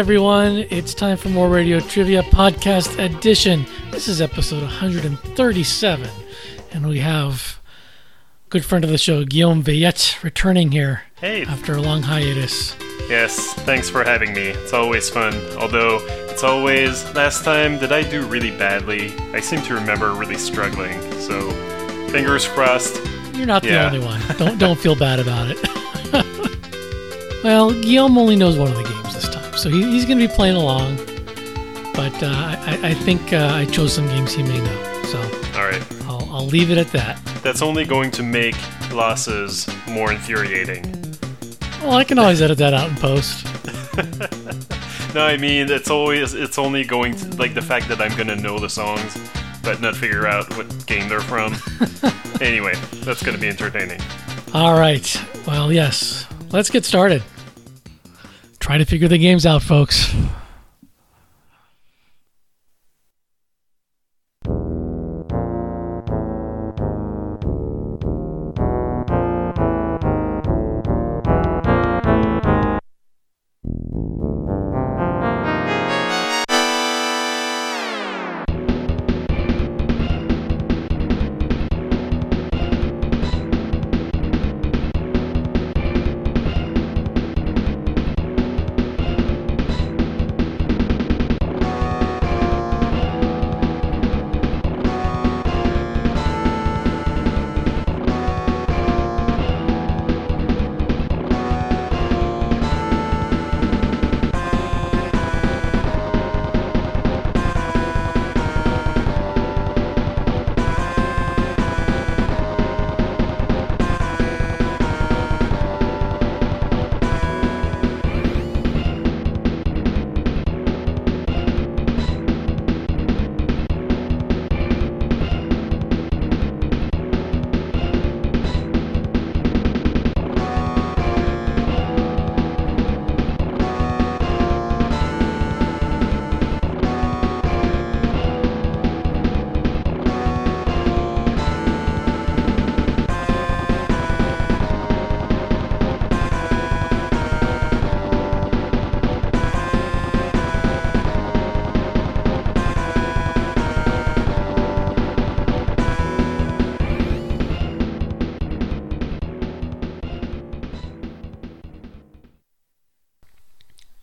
Everyone, it's time for more Radio Trivia Podcast Edition. This is episode 137, and we have good friend of the show, Guillaume Veillette, returning here Hey, after a long hiatus. yes, thanks for having me. It's always fun. Although, it's always. Last time, did I do really badly? I seem to remember really struggling, so fingers crossed. You're not the only one. Don't don't feel bad about it. well, Guillaume only knows one of the games this time, so he, he's going to be playing along. But uh, I, I think uh, I chose some games he may know, so Alright, I'll, I'll leave it at that. that's only going to make losses more infuriating. Well, I can always edit that out in post. No, I mean, it's always. It's only going to. Like the fact that I'm gonna know the songs, but not figure out what game they're from. anyway, that's gonna be entertaining. All right. Well, yes. Let's get started. Try to figure the games out, folks.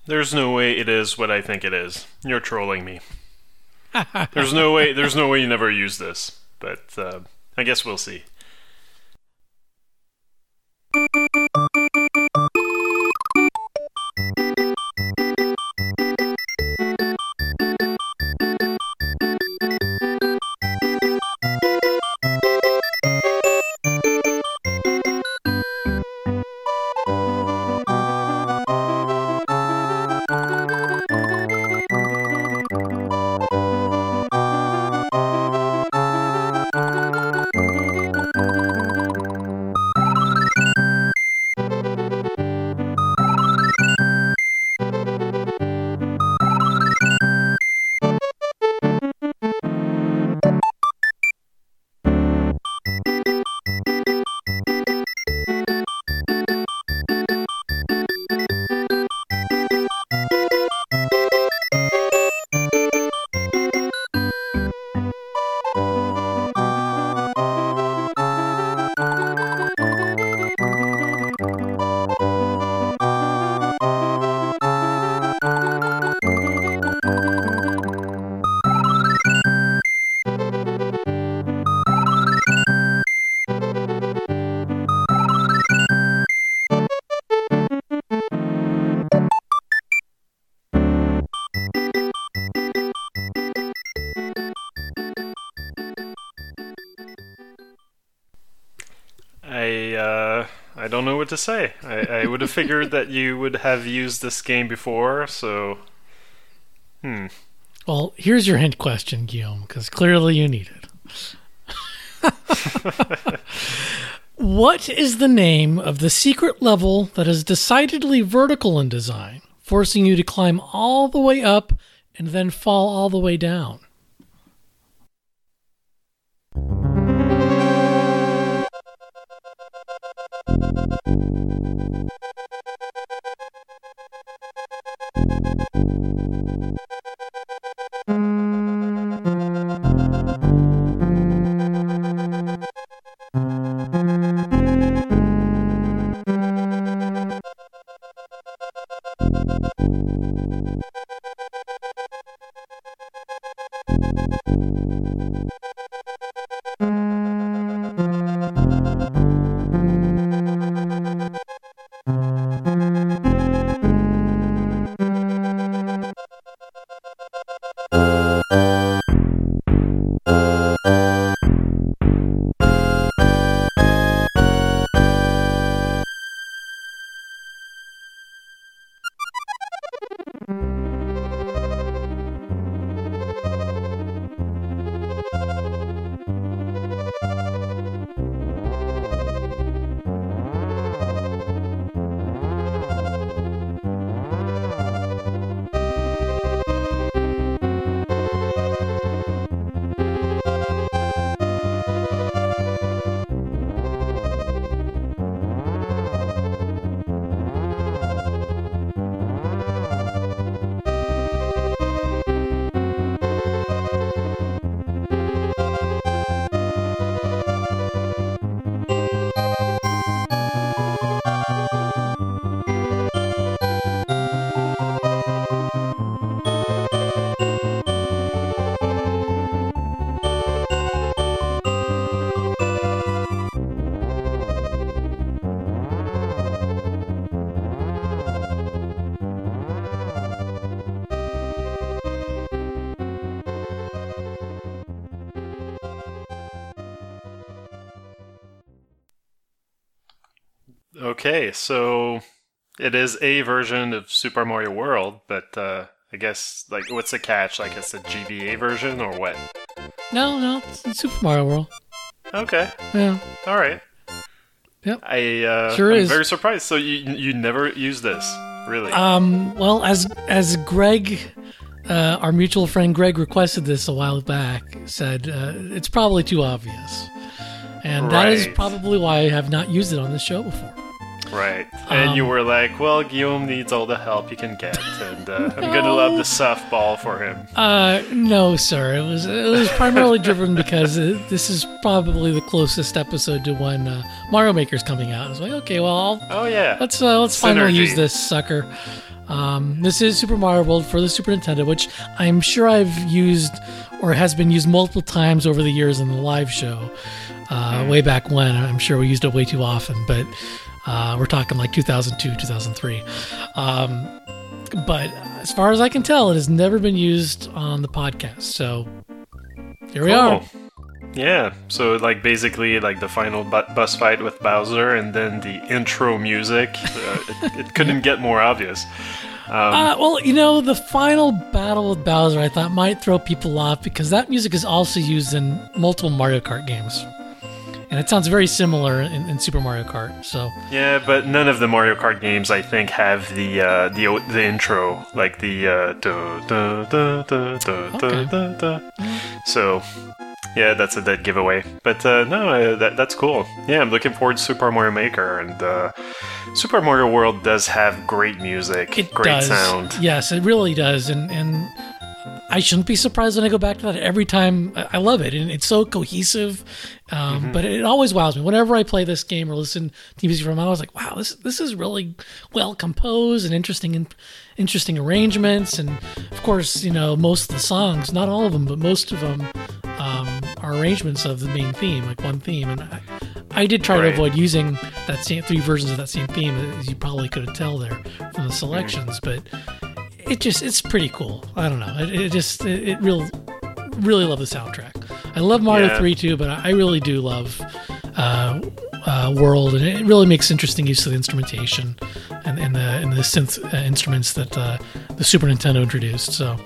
There's no way it is what I think it is. You're trolling me. there's no way. There's no way you never use this. But uh, I guess we'll see. What to say. I, I would have figured that you would have used this game before, so hmm. Well, here's your hint question, Guillaume, because clearly you need it. what is the name of the secret level that is decidedly vertical in design, forcing you to climb all the way up and then fall all the way down? あ。Okay, so it is a version of Super Mario World, but uh, I guess like what's the catch? Like it's a GBA version or what? No, no, it's Super Mario World. Okay, Yeah. all right. Yep. I uh, Sure I'm is. very surprised. So you you never use this, really? Um, well, as as Greg, uh, our mutual friend Greg requested this a while back, said uh, it's probably too obvious, and that is probably why I have not used it on this show before. Right. And you um, were like, well, Guillaume needs all the help he can get, and uh, I'm gonna love the softball for him. Uh, no, sir. It was it was primarily driven because uh this is probably the closest episode to when uh, Mario Maker's coming out. I was like, okay, well, I'll, Oh yeah. let's uh, let's finally use this sucker. Um, this is Super Mario World for the Super Nintendo, which I'm sure I've used or has been used multiple times over the years in the live show. Uh, Way back when, I'm sure we used it way too often, but uh, we're talking like 2002, 2003. Um, but as far as I can tell, it has never been used on the podcast. So here we are. Yeah, so like basically like the final bu- bus fight with Bowser and then the intro music. Uh, it, it couldn't get more obvious. Um, Uh, well, you know, the final battle with Bowser, I thought might throw people off because that music is also used in multiple Mario Kart games. And it sounds very similar in, in Super Mario Kart. So, yeah, but none of the Mario Kart games I think have the uh, the the intro like the uh, da, da, da, da, da, da, da, da. So yeah, that's a dead giveaway. But uh, no, uh, that, that's cool. Yeah, I'm looking forward to Super Mario Maker and uh, Super Mario World does have great music, it great does. sound. Yes, it really does. And, and I shouldn't be surprised when I go back to that every time. I love it. And it's so cohesive. Um, But it always wows me. Whenever I play this game or listen to music from it, I was like, wow, this, this is really well composed and interesting and interesting arrangements. And of course, you know, most of the songs, not all of them, but most of them um, are arrangements of the main theme, like one theme. And I, I did try to avoid using that same three versions of that same theme, as you probably could tell there from the selections. But it just it's pretty cool. I don't know. It, it just it, it real really love the soundtrack. I love Mario Yeah. 3 too, but I really do love uh, uh, World, and it really makes interesting use of the instrumentation and, and the and the synth uh, instruments that uh, the Super Nintendo introduced. So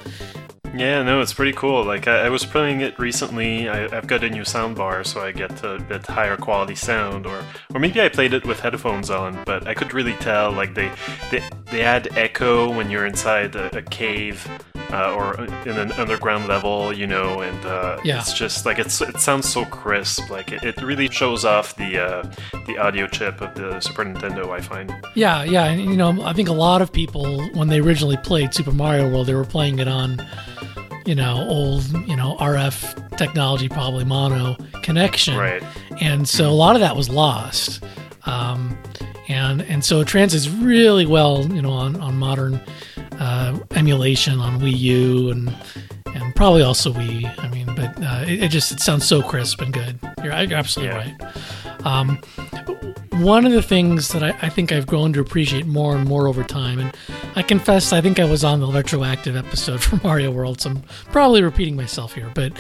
Yeah, no, it's pretty cool. Like I, I was playing it recently. I, I've got a new sound bar, so I get a bit higher quality sound. Or, or maybe I played it with headphones on, but I could really tell. Like they, they, they add echo when you're inside a, a cave uh, or in an underground level, you know. And uh, Yeah. it's just like it's it sounds so crisp. Like it, it really shows off the uh, the audio chip of the Super Nintendo. I find. yeah, yeah, and you know I think a lot of people when they originally played Super Mario World, they were playing it on you know old you know RF technology, probably mono connection. Right. and so a lot of that was lost. Um, and and so it translates really well, you know, on on modern uh, emulation on Wii U and and probably also Wii. I mean, but uh, it, it just it sounds so crisp and good. You're, you're absolutely Yeah. right. Um, one of the things that I, I think I've grown to appreciate more and more over time, and I confess I think I was on the retroactive episode for Mario World, so I'm probably repeating myself here, but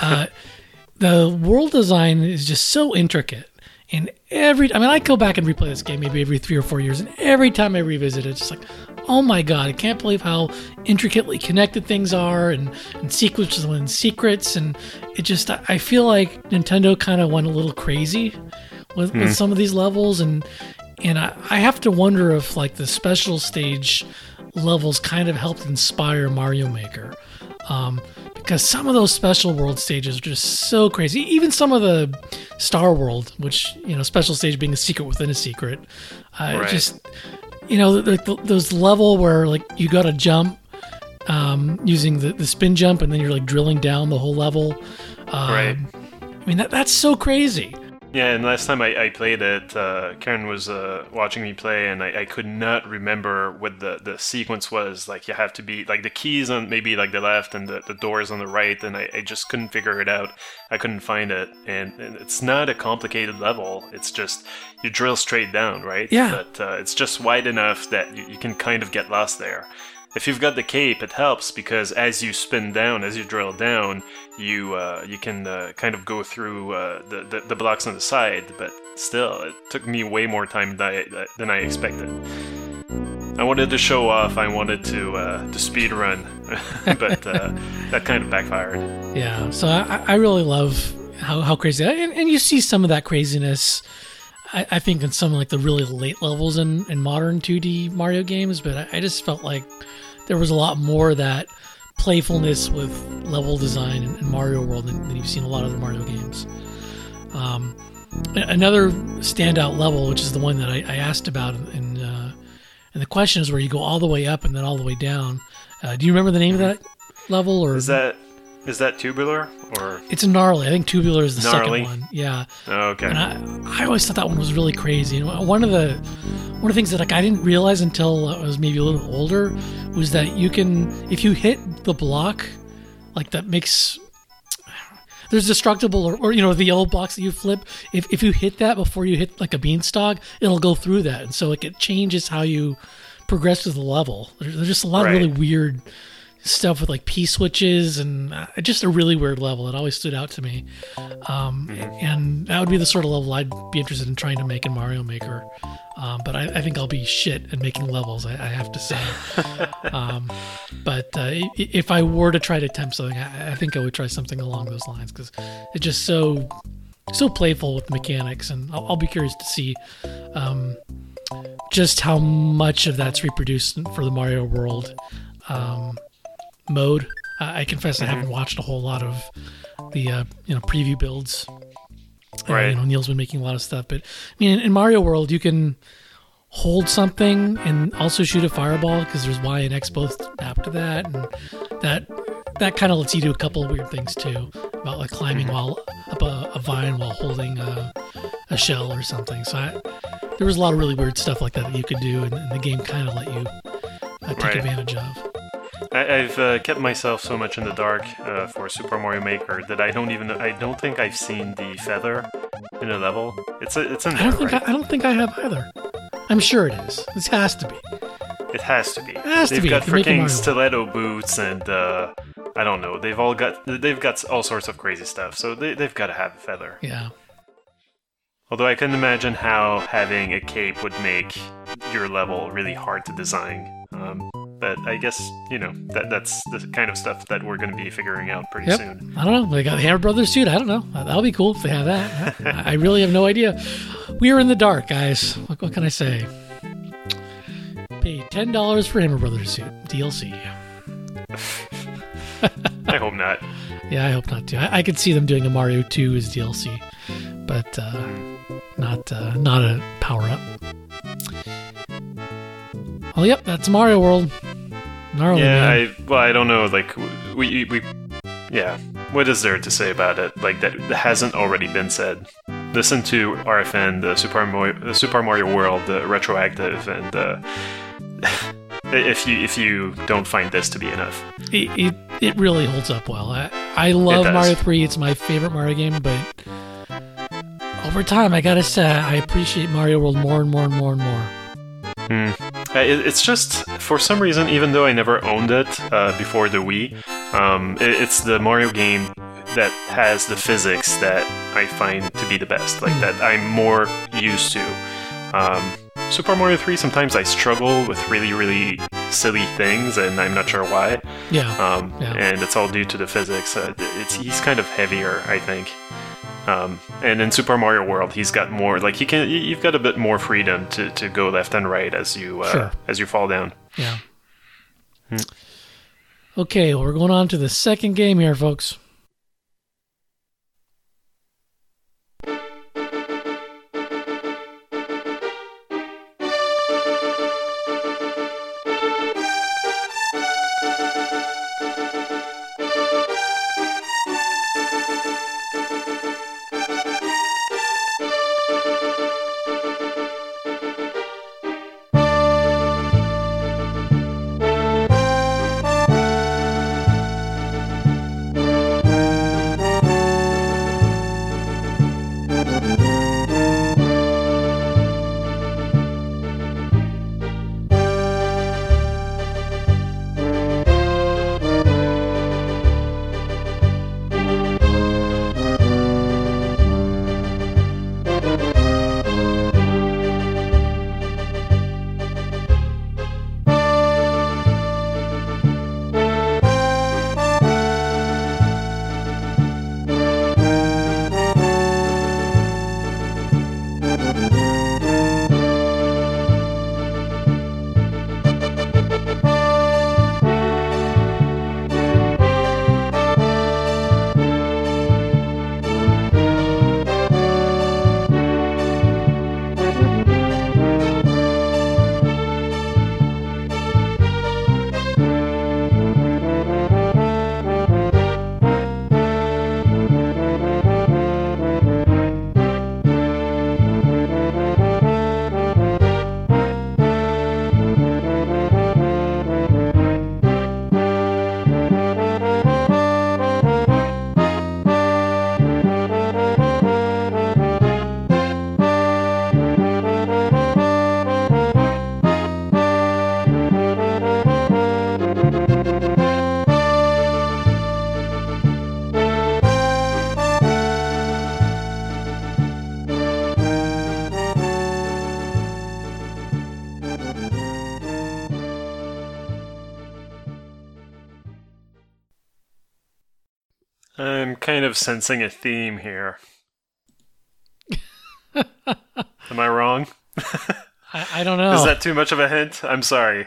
uh, the world design is just so intricate. And every, I mean, I go back and replay this game maybe every three or four years, and every time I revisit it, it's just like, oh my god, I can't believe how intricately connected things are, and and sequences and secrets, and it just, I feel like Nintendo kind of went a little crazy with, with some of these levels, and and I, I have to wonder if like the special stage levels kind of helped inspire Mario Maker. Um, because some of those special world stages are just so crazy. Even some of the Star World, which you know, special stage being a secret within a secret, uh, Right. just you know, the, those level where like you got to jump um, using the, the spin jump, and then you're like drilling down the whole level. Um, Right. I mean, that that's so crazy. Yeah, and last time I, I played it, uh, Karen was uh, watching me play, and I, I could not remember what the, the sequence was. Like, you have to be, like, the keys on maybe, like, the left and the, the doors on the right, and I, I just couldn't figure it out. I couldn't find it. And, and it's not a complicated level, it's just you drill straight down, right? Yeah. But uh, it's just wide enough that you, you can kind of get lost there. If you've got the cape, it helps because as you spin down, as you drill down, you uh, you can uh, kind of go through uh, the, the the blocks on the side. But still, it took me way more time than I, than I expected. I wanted to show off. I wanted to uh, to speed run, but uh, that kind of backfired. Yeah. So I, I really love how, how crazy, and, and you see some of that craziness. I, I think in some like the really late levels in, in modern 2D Mario games, but I, I just felt like there was a lot more of that playfulness with level design in, in Mario World than, than, you've seen a lot of the Mario games. Um, another standout level, which is the one that I, I asked about in, uh, and the question is where you go all the way up and then all the way down. Uh, do you remember the name of that level? Or is that is that tubular or? It's gnarly. I think tubular is the gnarly? second one. Yeah. Okay. And I, I always thought that one was really crazy. And one of the one of the things that like I didn't realize until I was maybe a little older was that you can if you hit the block, like that makes there's destructible or, or, you know the yellow blocks that you flip if, if you hit that before you hit like a beanstalk it'll go through that and so like it changes how you progress to the level there's, there's just a lot right. of really weird stuff with like P switches and uh, just a really weird level. It always stood out to me. Um, and that would be the sort of level I'd be interested in trying to make in Mario Maker. Um, but I, I, think I'll be shit at making levels, I, I have to say. um, but uh, if I were to try to attempt something, I, I think I would try something along those lines because it's just so so playful with mechanics, and I'll, I'll be curious to see um, just how much of that's reproduced for the Mario world. Um, mode. Uh, I confess mm-hmm. I haven't watched a whole lot of the uh, you know preview builds. Right. Uh, you know, Neil's been making a lot of stuff, but I mean, in, in Mario World, you can hold something and also shoot a fireball because there's Y and X both to that, and that that kind of lets you do a couple of weird things too, about like climbing mm-hmm. while up a, a, vine while holding a, a shell or something. So I, there was a lot of really weird stuff like that that you could do, and, and the game kind of let you uh, take right. advantage of. I, have uh, kept myself so much in the dark uh, for Super Mario Maker that I don't even I don't think I've seen the feather in a level. It's a, it's in there. I don't think right? I, I, don't think I have either. I'm sure it is. This has to be. It has to be. It has they've to be. got freaking stiletto boots and uh, I don't know. They've all got they've got all sorts of crazy stuff. So they they've got to have a feather. Yeah. Although I can imagine how having a cape would make your level really hard to design. Um, but I guess you know that that's the kind of stuff that we're going to be figuring out pretty yep. soon. I don't know. They got the Hammer Brothers suit. I don't know. That'll be cool if they have that. I really have no idea. We are in the dark, guys. What, what can I say? Pay ten dollars for Hammer Brothers suit DLC. I hope not. Yeah, I hope not too. I, I could see them doing a Mario 2 as DLC, but uh, not uh, not a power up. Well, yep, that's Mario World. Gnarly, yeah, man. I well, I don't know. Like we we yeah. What is there to say about it? Like that hasn't already been said. Listen to RFN, the Super Mario, the Super Mario World, the retroactive, and uh, if you if you don't find this to be enough, it it, it really holds up well. I, I love Mario Three. It's my favorite Mario game, but over time, I gotta say, I appreciate Mario World more and more and more and more. Hmm. Uh, it's just for some reason, even though I never owned it uh, before the Wii, um, it's the Mario game that has the physics that I find to be the best, like that I'm more used to. Um, Super Mario 3, sometimes I struggle with really, really silly things, and I'm not sure why. Yeah. Um, yeah. And it's all due to the physics. Uh, it's he's kind of heavier, I think. Um, and in Super Mario World, he's got more like he can. You've got a bit more freedom to, to go left and right as you uh, sure. as you fall down. Yeah. Hmm. Okay, well, we're going on to the second game here, folks. Of sensing a theme here. Am I wrong? I, I don't know. Is that too much of a hint? I'm sorry.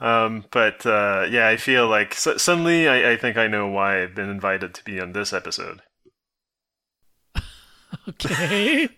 Um, but uh, yeah, I feel like so- suddenly I, I think I know why I've been invited to be on this episode. okay.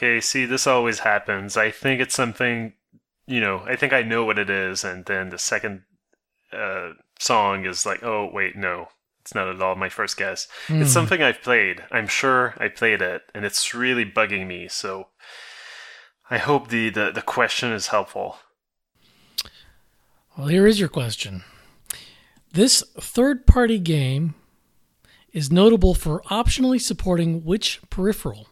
Okay, see, this always happens. I think it's something, you know, I think I know what it is, and then the second uh, song is like, oh, wait, no, it's not at all my first guess. Hmm. It's something I've played. I'm sure I played it, and it's really bugging me, so I hope the, the, the question is helpful. Well, here is your question. This third party game is notable for optionally supporting which peripheral?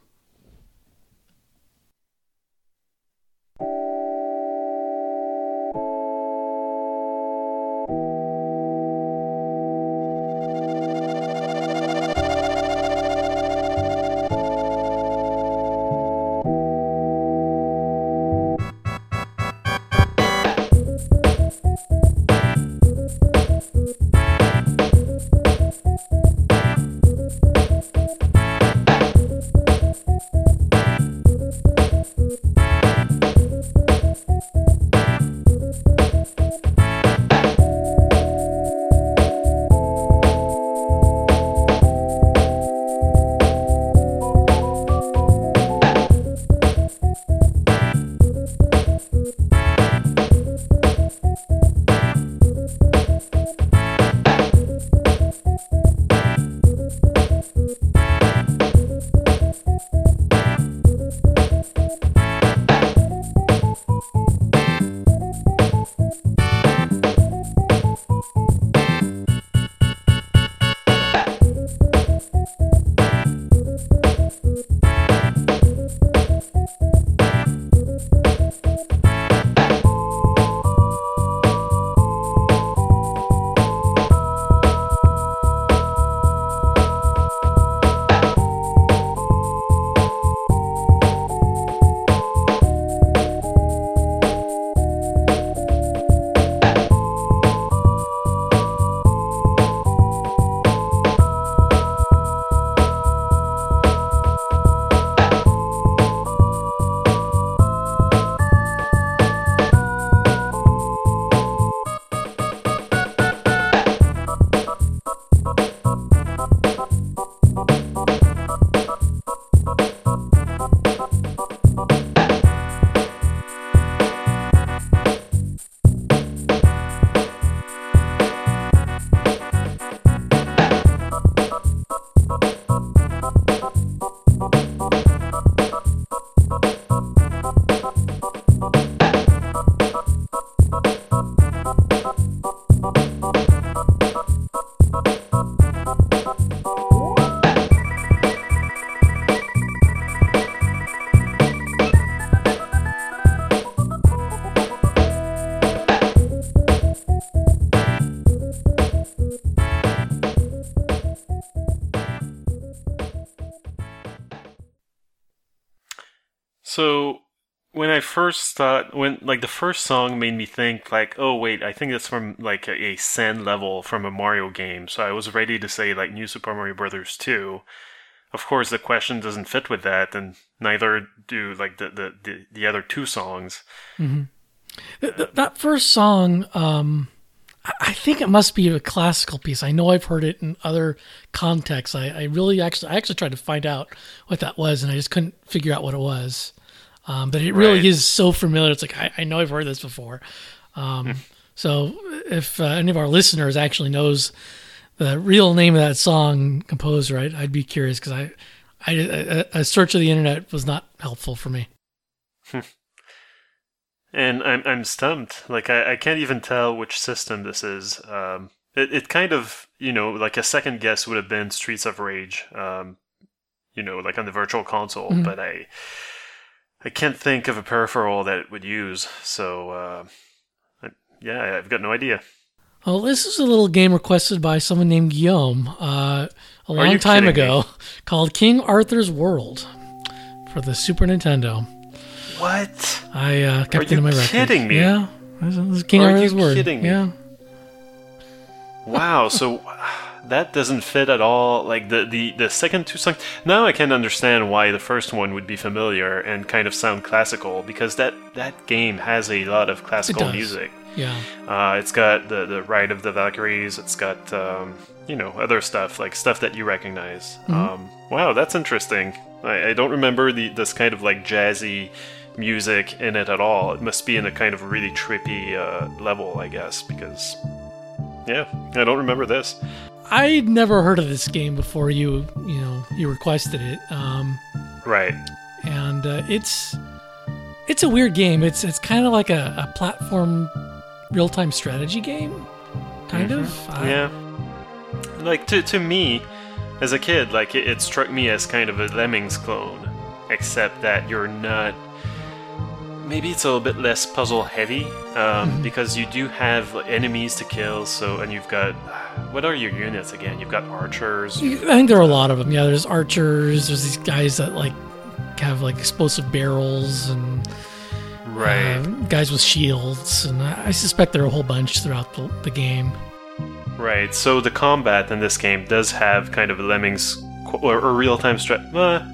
First thought when like the first song made me think like oh wait I think it's from like a, a sand level from a Mario game so I was ready to say like New Super Mario Brothers 2 of course the question doesn't fit with that and neither do like the the, the, the other two songs mm-hmm. Th- that first song um I think it must be a classical piece. I know I've heard it in other contexts. I, I really actually I actually tried to find out what that was, and I just couldn't figure out what it was. Um, but it really right. is so familiar. It's like I, I, know I've heard this before. Um, hmm. so if uh, any of our listeners actually knows the real name of that song composer, I'd, I'd be curious because I, I a, a, search of the internet was not helpful for me. and I'm I'm stumped. Like I, I can't even tell which system this is. Um, it it kind of you know like a second guess would have been Streets of Rage. Um, you know like on the Virtual Console, mm-hmm. but I I can't think of a peripheral that it would use. So, uh, I, yeah, I've got no idea. Well, this is a little game requested by someone named Guillaume uh, a long time ago me? called King Arthur's World for the Super Nintendo. What? I uh, kept Are it in my record. kidding me? Yeah, this is King Are Arthur's World. kidding me? Yeah. Wow. So that doesn't fit at all. Like the, the, the second two songs. Now I can understand why the first one would be familiar and kind of sound classical because that, that game has a lot of classical music. Yeah. Uh, it's got the, the Ride of the Valkyries. It's got, um, you know, other stuff, like stuff that you recognize. Mm-hmm. Um, wow, that's interesting. I, I don't remember the this kind of like jazzy music in it at all. It must be in a kind of really trippy uh, level, I guess, because yeah, I don't remember this. I'd never heard of this game before you you know you requested it. Um, right. And uh, it's it's a weird game. It's it's kind of like a, a platform real time strategy game, kind mm-hmm. of. Uh, yeah. Like to to me, as a kid, like it, it struck me as kind of a Lemmings clone, except that you're not maybe it's a little bit less puzzle heavy um, mm-hmm. because you do have enemies to kill. So and you've got what are your units again? You've got archers. I think there are a lot of them. Yeah, there's archers. There's these guys that like have like explosive barrels and right uh, guys with shields, and I suspect there are a whole bunch throughout the, the game. Right. So the combat in this game does have kind of lemmings or, or real time strat. Uh,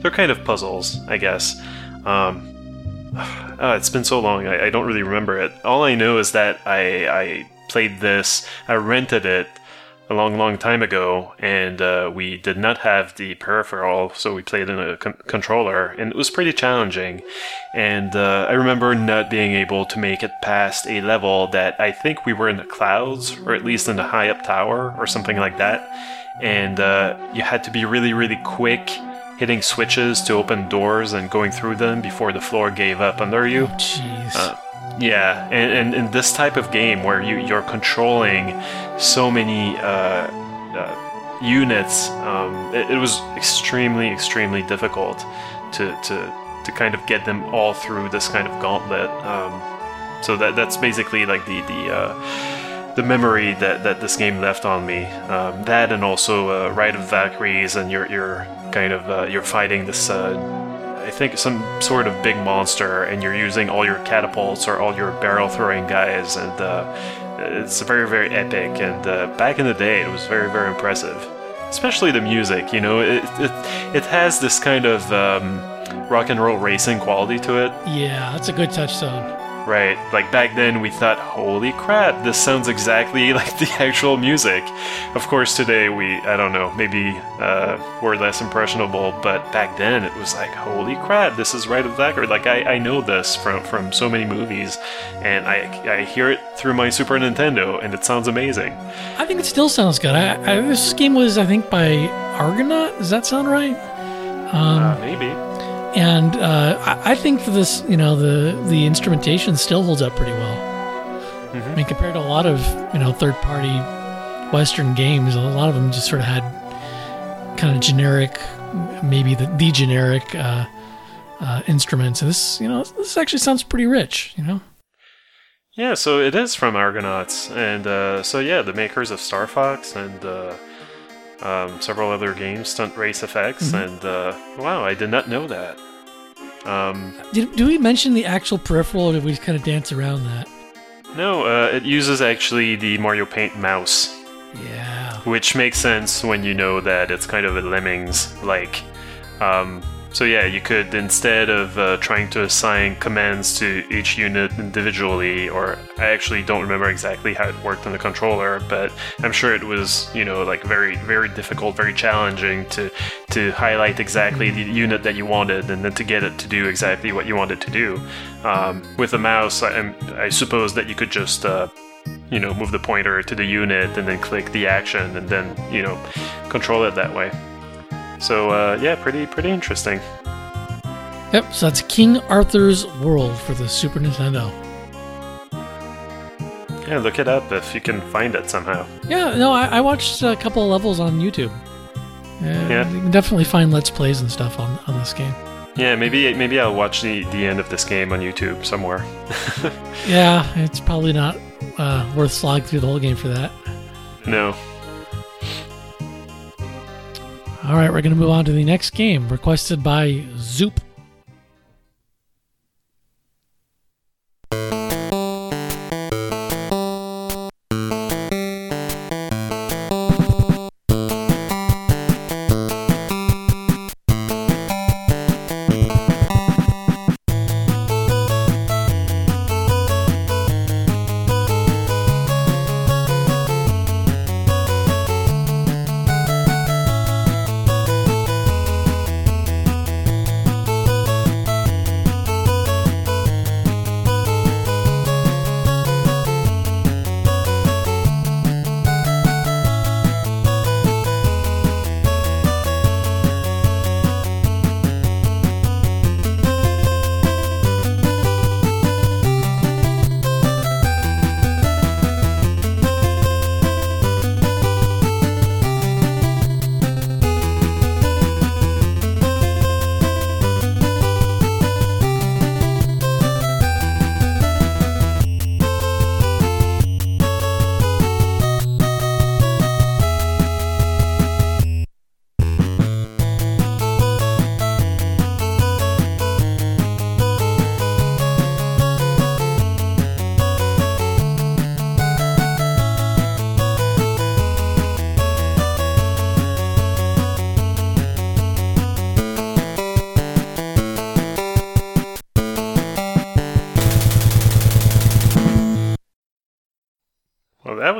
they're kind of puzzles, I guess. Um, uh, it's been so long, I, I, don't really remember it. All I know is that I, I played this, I rented it a long, long time ago, and uh, we did not have the peripheral, so we played in a con- controller, and it was pretty challenging. And uh, I remember not being able to make it past a level that I think we were in the clouds, or at least in the high up tower, or something like that. And uh, you had to be really, really quick hitting switches to open doors and going through them before the floor gave up under you. Jeez. Uh, yeah, and, in this type of game where you, you're controlling so many uh, uh, units, um, it, it, was extremely, extremely difficult to, to, to kind of get them all through this kind of gauntlet. Um, so that that's basically like the the uh, the memory that, that this game left on me. Um, that and also uh, Ride of Valkyries and your your kind of uh, you're fighting this uh, I think some sort of big monster and you're using all your catapults or all your barrel throwing guys and uh, it's very very epic and uh, back in the day it was very very impressive. Especially the music you know it it, it has this kind of um, rock and roll racing quality to it. Yeah that's a good touchstone Right, like back then we thought, holy crap, this sounds exactly like the actual music. Of course, today we, I don't know, maybe uh, we're less impressionable, but back then it was like, holy crap, this is Ride of Valkyrie. Like, I, I know this from, from so many movies, and I, I hear it through my Super Nintendo, and it sounds amazing. I think it still sounds good. I, I, this game was, I think, by Argonaut. Does that sound right? Um, uh, maybe and uh, I, I think for this, you know, the the instrumentation still holds up pretty well. Mm-hmm. I mean, compared to a lot of you know third party Western games, a lot of them just sort of had kind of generic, maybe the, the generic uh, uh, instruments. And this, you know, this actually sounds pretty rich. You know. Yeah, so it is from Argonauts, and uh, so yeah, the makers of Star Fox and uh, um, several other games, Stunt Race FX, mm-hmm. and uh, wow, I did not know that. Um, Did, do we mention the actual peripheral, or did we just kind of dance around that? no, uh, it uses actually the Mario Paint mouse, Yeah. which makes sense when you know that it's kind of a Lemmings like. Um, so yeah, you could instead of uh, trying to assign commands to each unit individually, or I actually don't remember exactly how it worked on the controller, but I'm sure it was you know like very very difficult, very challenging to to highlight exactly the unit that you wanted, and then to get it to do exactly what you wanted to do. Um, with a mouse, I, I suppose that you could just uh, you know move the pointer to the unit and then click the action, and then you know control it that way. So uh, yeah, pretty pretty interesting. Yep. So that's King Arthur's World for the Super Nintendo. Yeah, look it up if you can find it somehow. Yeah. No, I, I watched a couple of levels on YouTube. Yeah. Yeah. You can definitely find Let's Plays and stuff on, on this game. Yeah, maybe maybe I'll watch the, the end of this game on YouTube somewhere. Yeah, it's probably not uh, worth slogging through the whole game for that. no. All right, we're going to move on to the next game requested by Zoop.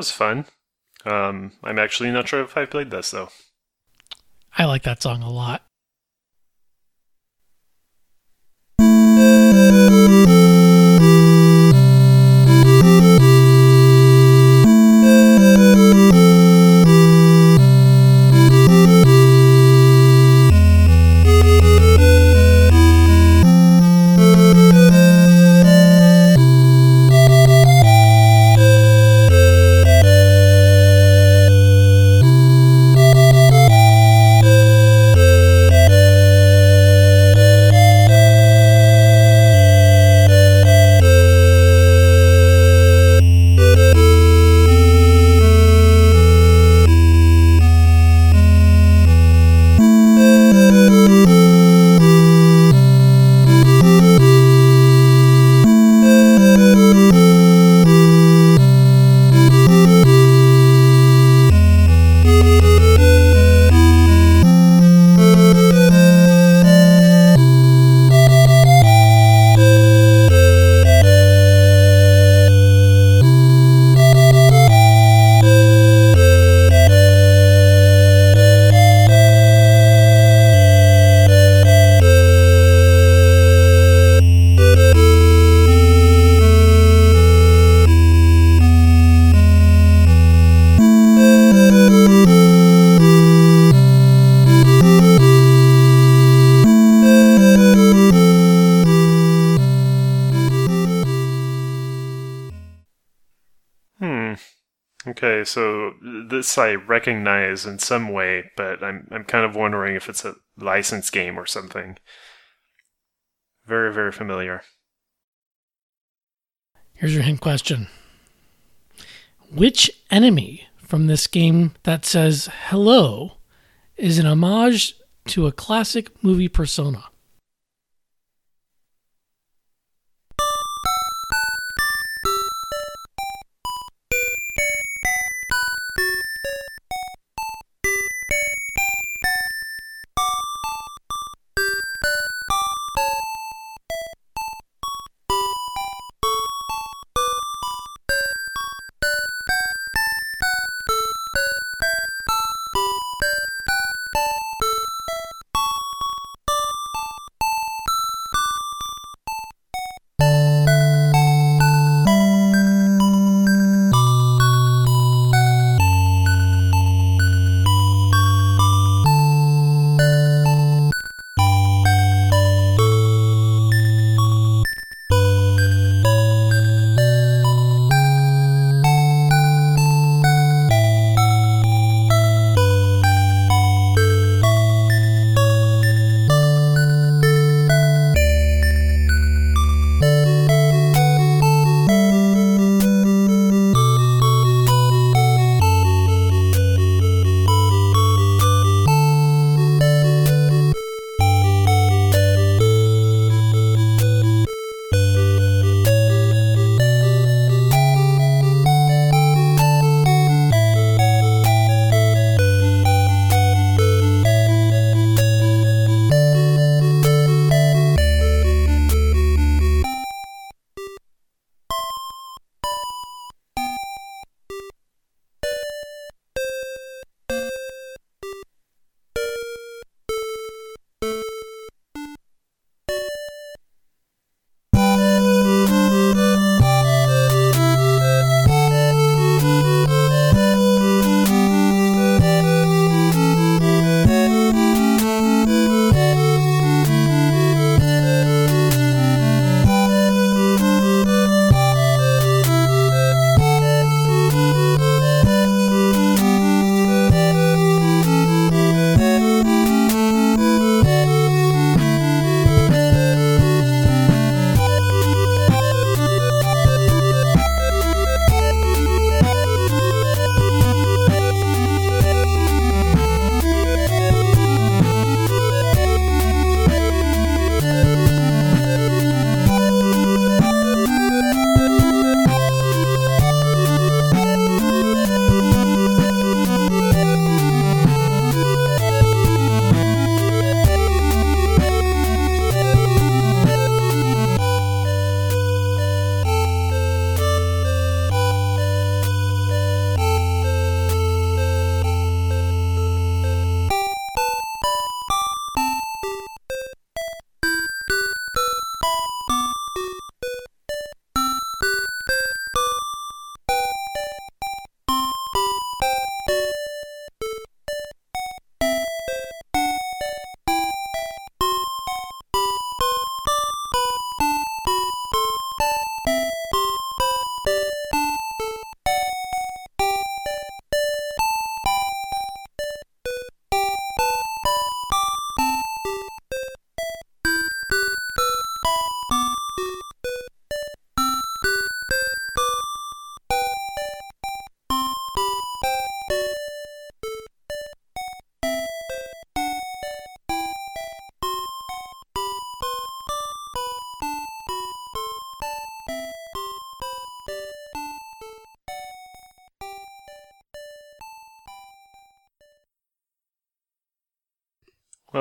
Was fun. Um, I'm actually not sure if I played this though. I like that song a lot. This I recognize in some way, but I'm I'm kind of wondering if it's a license game or something. Very very familiar. Here's your hint question Which enemy from this game that says hello is an homage to a classic movie persona?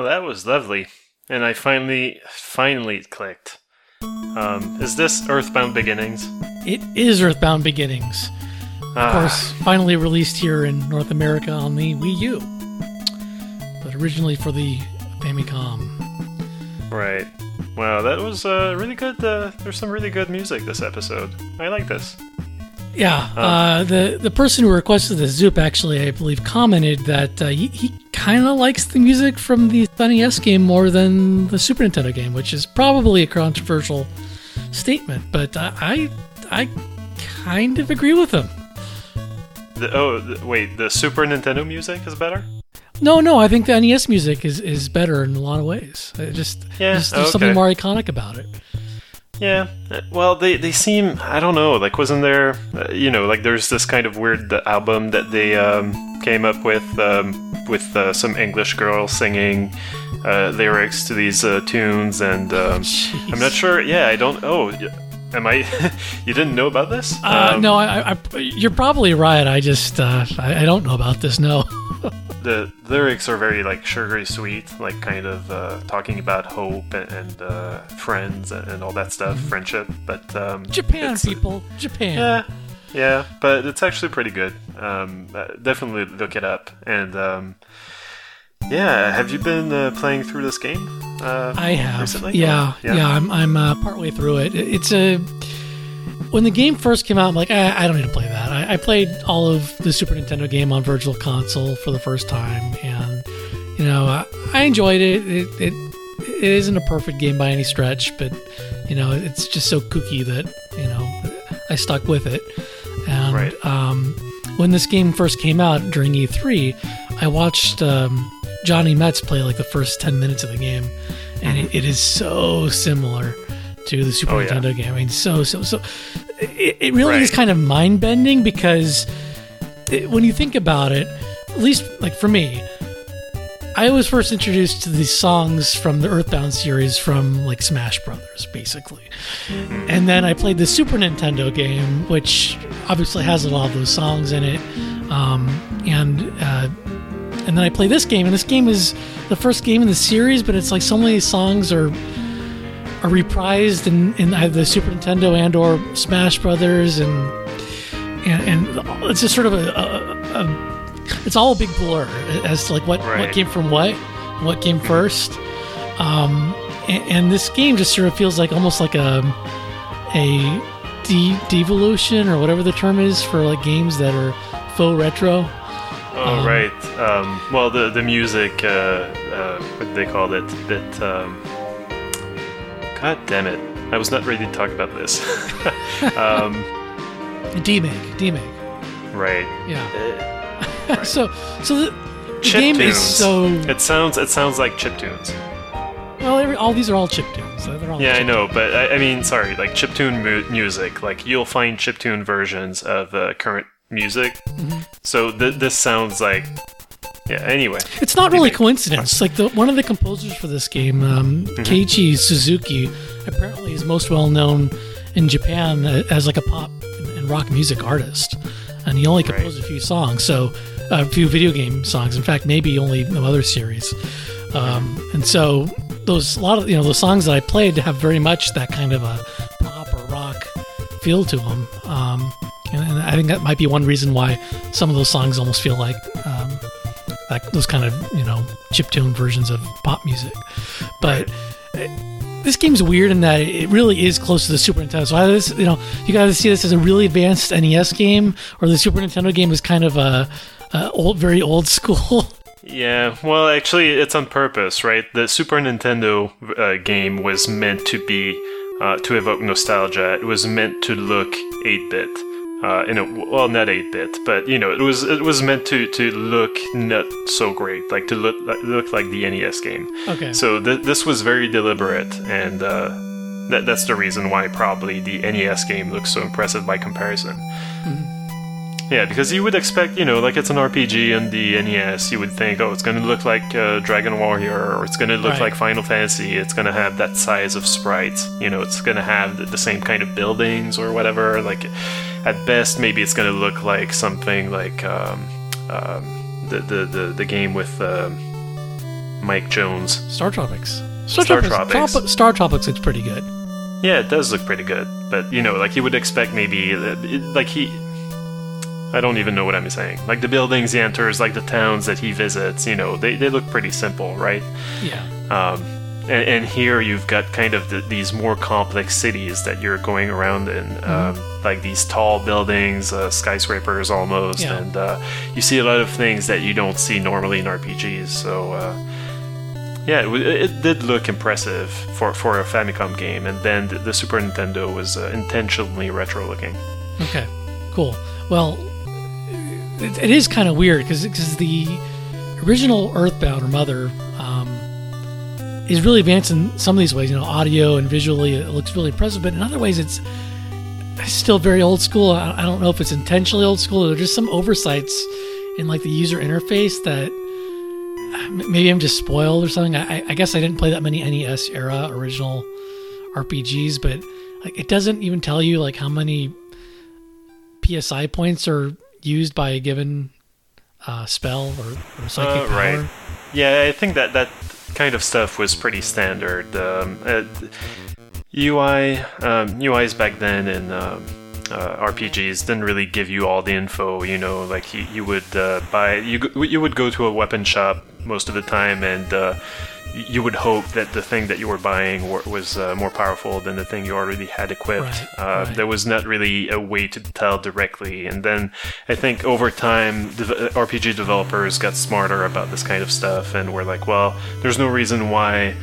Well, that was lovely, and I finally, finally clicked. Um, is this Earthbound Beginnings? It is Earthbound Beginnings. Of Ah, course, finally released here in North America on the Wii U, but originally for the Famicom. Right. Wow, that was uh, really good. Uh, there's some really good music this episode. I like this. Yeah, uh, the the person who requested the Zoop actually, I believe, commented that uh, he, he kind of likes the music from the NES game more than the Super Nintendo game, which is probably a controversial statement, but I I, I kind of agree with him. The, oh, the, wait, the Super Nintendo music is better? No, no, I think the NES music is, is better in a lot of ways. It just, Yeah, just there's something more iconic about it. Yeah. uh, Well, they, they seem, I don't know, like, wasn't there, uh, you know, like, there's this kind of weird album that they um, came up with, um, with uh, some English girl singing uh, lyrics to these uh, tunes, and um, I'm not sure, yeah, I don't, oh, am I, you didn't know about this? Uh, Um, no, I, I, you're probably right. I just, uh, I, I don't know about this. No. the lyrics are very like sugary sweet, like kind of uh, talking about hope and, and uh, friends and, and all that stuff, friendship. But um, Japan, people. Japan. yeah, yeah, but it's actually pretty good. Um, uh, definitely look it up. And um, yeah, have you been uh, playing through this game? Uh, I have. recently? Yeah, Yeah. yeah. I'm, I'm uh, partway through. It- It's a. When the game first came out, I'm like, eh, I don't need to play that. I, I played all of the Super Nintendo game on Virtual Console for the first time, and you know, I, I enjoyed it. It, it. it isn't a perfect game by any stretch, but you know, it's just so kooky that you know, I stuck with it. And Right. um, when this game first came out during E3, I watched um, Johnny Metz play like the first 10 minutes of the game, and it, it is so similar to the Super Oh, yeah. Nintendo game. I mean, so, so, so. It, it really is kind of mind bending because it, when you think about it, at least like for me, I was first introduced to these songs from the Earthbound series from like Smash Brothers, basically. And then I played the Super Nintendo game, which obviously has a lot of those songs in it. Um, and uh, and then I play this game, and this game is the first game in the series, but it's like so many songs are are reprised in, in either the Super Nintendo and or Smash Brothers, and and, and it's just sort of a, a, a it's all a big blur as to like what, what came from what, what came first. Um, and, and this game just sort of feels like almost like a a de- devolution or whatever the term is for like games that are faux retro. Oh Um, right. Um, well, the the music, uh, uh, what they call it? That. Um, God damn it! I was not ready to talk about this. um, demake, demake. right. Yeah. Uh, so so the, the Chip game tunes. is so It sounds it sounds like chip tunes. well. Every, all these are all chip tunes. All Yeah, I know, but I, I mean, sorry, like chiptune mu- music. Like you'll find chiptune versions of uh, current music. Mm-hmm. So th- this sounds like. Yeah. Anyway. It's not really coincidence. Like the one of the composers for this game, um, Mm-hmm. Keiichi Suzuki, apparently is most well known in Japan as like a pop and rock music artist, and he only composed a few songs, so a few video game songs. In fact, maybe only no other series. Um, and so those a lot of you know the songs that I played have very much that kind of a pop or rock feel to them. Um, and, and I think that might be one reason why some of those songs almost feel like um, like those kind of you know chip chiptune versions of pop music. But this game's weird in that it really is close to the Super Nintendo. So this, you know, you got to see this as a really advanced NES game, or the Super Nintendo game is kind of a, a old, very old school. Yeah, well, actually, it's on purpose, right? The Super Nintendo uh, game was meant to be uh, to evoke nostalgia. It was meant to look 8-bit. Uh, in a, well, not 8-bit, but you know, it was it was meant to to look not so great, like to look like, look like the NES game. Okay. So th- this was very deliberate, and uh, that that's the reason why probably the NES game looks so impressive by comparison. Mm-hmm. Yeah, because you would expect, you know, like it's an RPG on the NES, you would think, oh, it's going to look like uh, Dragon Warrior, or it's going to look Right. like Final Fantasy, it's going to have that size of sprites, you know, it's going to have the, the same kind of buildings or whatever. Like, at best, maybe it's going to look like something like um, um, the, the, the, the game with. Um, Mike Jones. Star Tropics. Star, Star Tropics. Tropics. Trop- Star Tropics looks pretty good. Yeah, it does look pretty good, but you know, like you would expect maybe, uh, it- like he. I don't even know what I'm saying. Like the buildings he enters, like the towns that he visits, you know, they, they look pretty simple, right? Yeah. Um, and, and here you've got kind of the, these more complex cities that you're going around in, um, like these tall buildings, uh, skyscrapers almost, Yeah. and uh, you see a lot of things that you don't see normally in RPGs. So uh, yeah, it, it did look impressive for, for a Famicom game, and then the, the Super Nintendo was uh, intentionally retro looking. Okay. Cool. Well, it, it is kind of weird because the original Earthbound or Mother is really advanced in some of these ways. You know, audio and visually, it looks really impressive. But in other ways, it's still very old school. I, don't know if it's intentionally old school or just some oversights in like the user interface that maybe I'm just spoiled or something. I, I- I guess I didn't play that many NES era original RPGs, but like it doesn't even tell you like how many PSI points are used by a given uh, spell or, or psychic Uh, power. right. Yeah, I think that that kind of stuff was pretty standard. Um, uh, UI um, UIs back then in um, uh, RPGs didn't really give you all the info. You know, like you, you would uh, buy you you would go to a weapon shop most of the time and. Uh, you would hope that the thing that you were buying wa- was uh, more powerful than the thing you already had equipped. Right, uh, right. There was not really a way to tell directly. And then I think over time, the RPG developers got smarter about this kind of stuff and were like, well, there's no reason why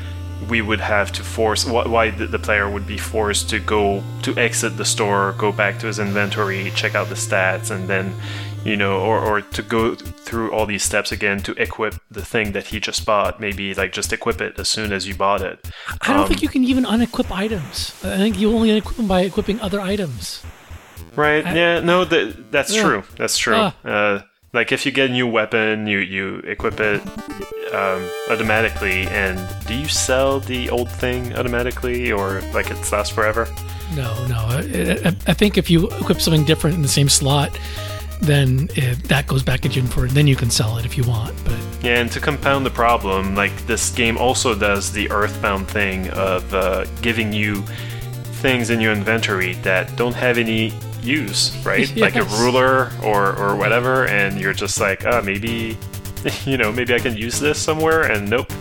we would have to force wh- why the player would be forced to go to exit the store go back to his inventory check out the stats and then you know or, or to go through all these steps again to equip the thing that he just bought maybe like just equip it as soon as you bought it I don't Um, think you can even unequip items. I think you only unequip them by equipping other items. Right. I- yeah. No. That that's Yeah. true. That's true. Ah. Uh, like if you get a new weapon, you you equip it um, automatically, and do you sell the old thing automatically, or like it lasts forever? No, no. I, I, I think if you equip something different in the same slot, then it, that goes back into inventory. Then you can sell it if you want. But Yeah, and to compound the problem, like this game also does the Earthbound thing of uh, giving you things in your inventory that don't have any use, right? Like a ruler or or whatever, and you're just like, ah, maybe, you know, maybe I can use this somewhere, and nope.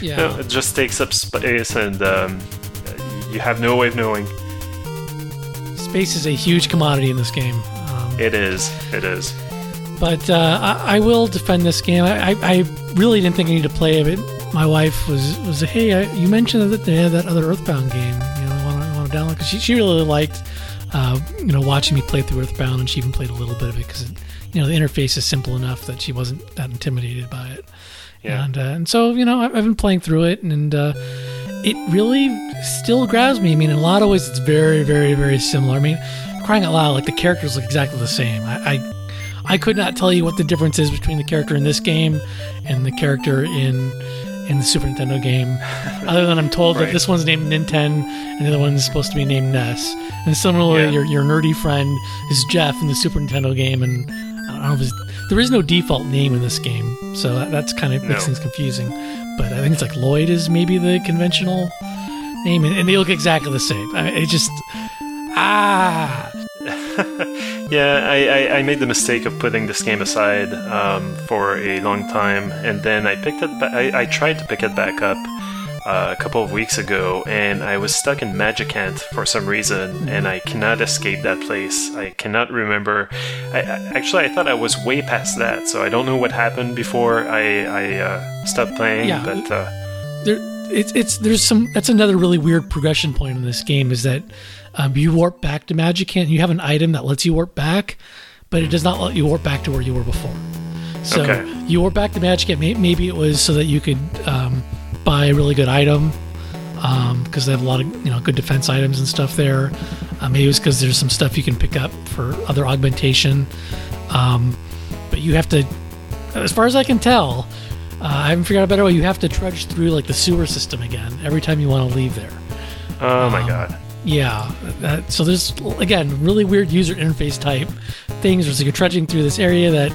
yeah, No, it just takes up space, and um, you have no way of knowing. space is a huge commodity in this game. It is. It is. but uh, I, I will defend this game. I, I, really didn't think I needed to play it. My wife was was hey, I, you mentioned that they had that other Earthbound game. You know, I want to want to download because she, she really liked uh, you know watching me play through Earthbound, and she even played a little bit of it because you know the interface is simple enough that she wasn't that intimidated by it. Yeah. And uh, and so you know I've, I've been playing through it, and uh, it really still grabs me. I mean, in a lot of ways, it's very, very, very similar. I mean, crying out loud, like the characters look exactly the same. I, I, I could not tell you what the difference is between the character in this game and the character in in the Super Nintendo game, other than I'm told that this one's named Ninten and the other one's supposed to be named Ness. And similarly, Yeah. your your nerdy friend is Jeff in the Super Nintendo game, and I don't know if it's, there is no default name in this game, so that, that's kind of makes No. things confusing. But I think it's like Lloyd is maybe the conventional name, and, and they look exactly the same. I it just ah yeah, I, I, I made the mistake of putting this game aside um, for a long time, and then I picked it. Ba- I, I tried to pick it back up uh, a couple of weeks ago, and I was stuck in Magicant for some reason, and I cannot escape that place. I cannot remember. I, I actually I thought I was way past that, so I don't know what happened before I I uh, stopped playing. Yeah. but uh, there it's it's there's some that's another really weird progression point in this game is that um, you warp back to Magicant. You have an item that lets you warp back, but it does not let you warp back to where you were before. So Okay. you warp back to Magicant. May- Maybe it was so that you could um, buy a really good item because they have a lot of you know good defense items and stuff there. Uh, maybe it was because there's some stuff you can pick up for other augmentation. Um, but you have to, as far as I can tell, uh, I haven't figured out a better way. You have to trudge through like the sewer system again every time you want to leave there. oh my Um, god. Yeah. That, so there's again really weird user interface type things. Where so you're trudging through this area that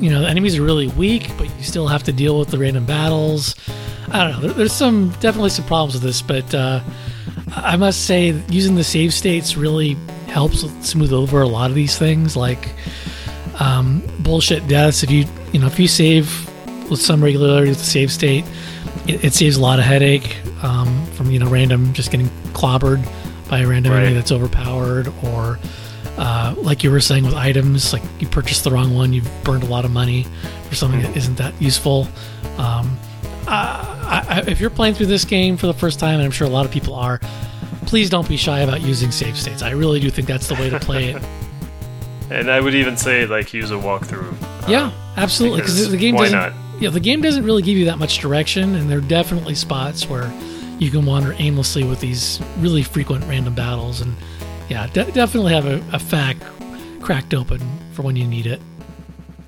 you know the enemies are really weak, but you still have to deal with the random battles. I don't know. There, there's some definitely some problems with this, but uh, I must say using the save states really helps smooth over a lot of these things, like um, bullshit deaths. If you you know if you save with some regularity with the save state, it, it saves a lot of headache um, from you know random just getting clobbered by a random Right. enemy that's overpowered or uh, like you were saying with items, like you purchased the wrong one, you've burned a lot of money for something that isn't that useful. Um, I, I, if you're playing through this game for the first time, and I'm sure a lot of people are, please don't be shy about using save states. I really do think that's the way to play it. And I would even say like use a walkthrough. uh, yeah, absolutely, because because the game why doesn't. not? Yeah, the game doesn't really give you that much direction, and there are definitely spots where you can wander aimlessly with these really frequent random battles. And yeah, de- definitely have a, a FAQ cracked open for when you need it.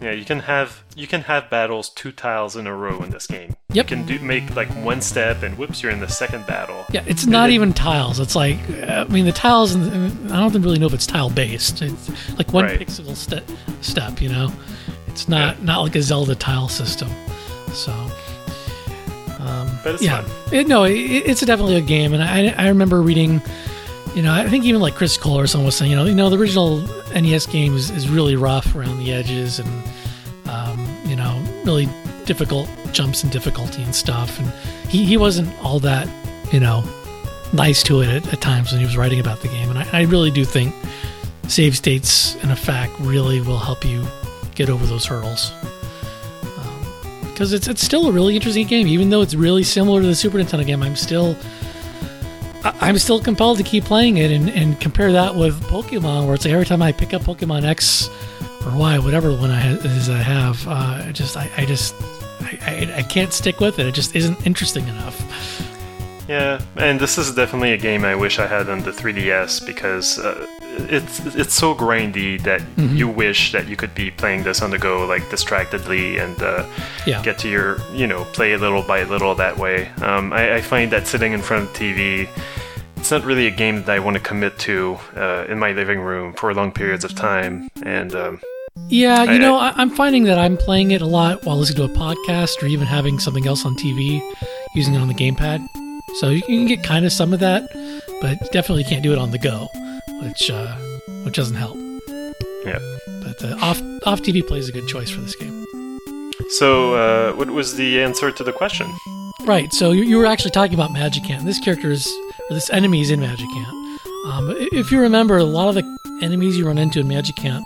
Yeah, you can have you can have battles two tiles in a row in this game. Yep. You can do make like one step and whoops, you're in the second battle. Yeah, it's not it- even tiles. It's like uh, I mean, the tiles. I don't really know if it's tile based. It's like one Right. pixel step. Step, you know, it's not Yeah. not like a Zelda tile system. So um, But it's yeah, fun. It, no, it, it's definitely a game, and I I remember reading. You know, I think even like Chris Kohler or someone was saying, you know, you know, the original NES game is, is really rough around the edges, and um, you know, really difficult jumps and difficulty and stuff. And he, he wasn't all that, you know, nice to it at, at times when he was writing about the game. And I, I really do think save states and a FAQ really will help you get over those hurdles. Because it's, it's still a really interesting game, even though it's really similar to the Super Nintendo game. I'm still I'm still compelled to keep playing it and, and compare that with Pokemon, where it's like every time I pick up Pokemon X or Y, whatever one I ha- is I have, uh, I just I, I just I, I, I can't stick with it. It just isn't interesting enough. Yeah, and this is definitely a game I wish I had on the 3DS because uh, it's it's so grindy that Mm-hmm. you wish that you could be playing this on the go, like distractedly, and uh, Yeah. get to your you know play a little by little that way. Um, I, I find that sitting in front of TV, it's not really a game that I want to commit to uh, in my living room for long periods of time, and um, Yeah, you I- know, I, I'm finding that I'm playing it a lot while listening to a podcast or even having something else on TV, using it on the gamepad. So you can get kind of some of that, but definitely can't do it on the go, which uh, which doesn't help. yeah. But uh, off off TV play is a good choice for this game. So uh, what was the answer to the question? Right. So you, you were actually talking about Magicant. This character is, or this enemy is in Magicant. Um, if you remember, a lot of the enemies you run into in Magicant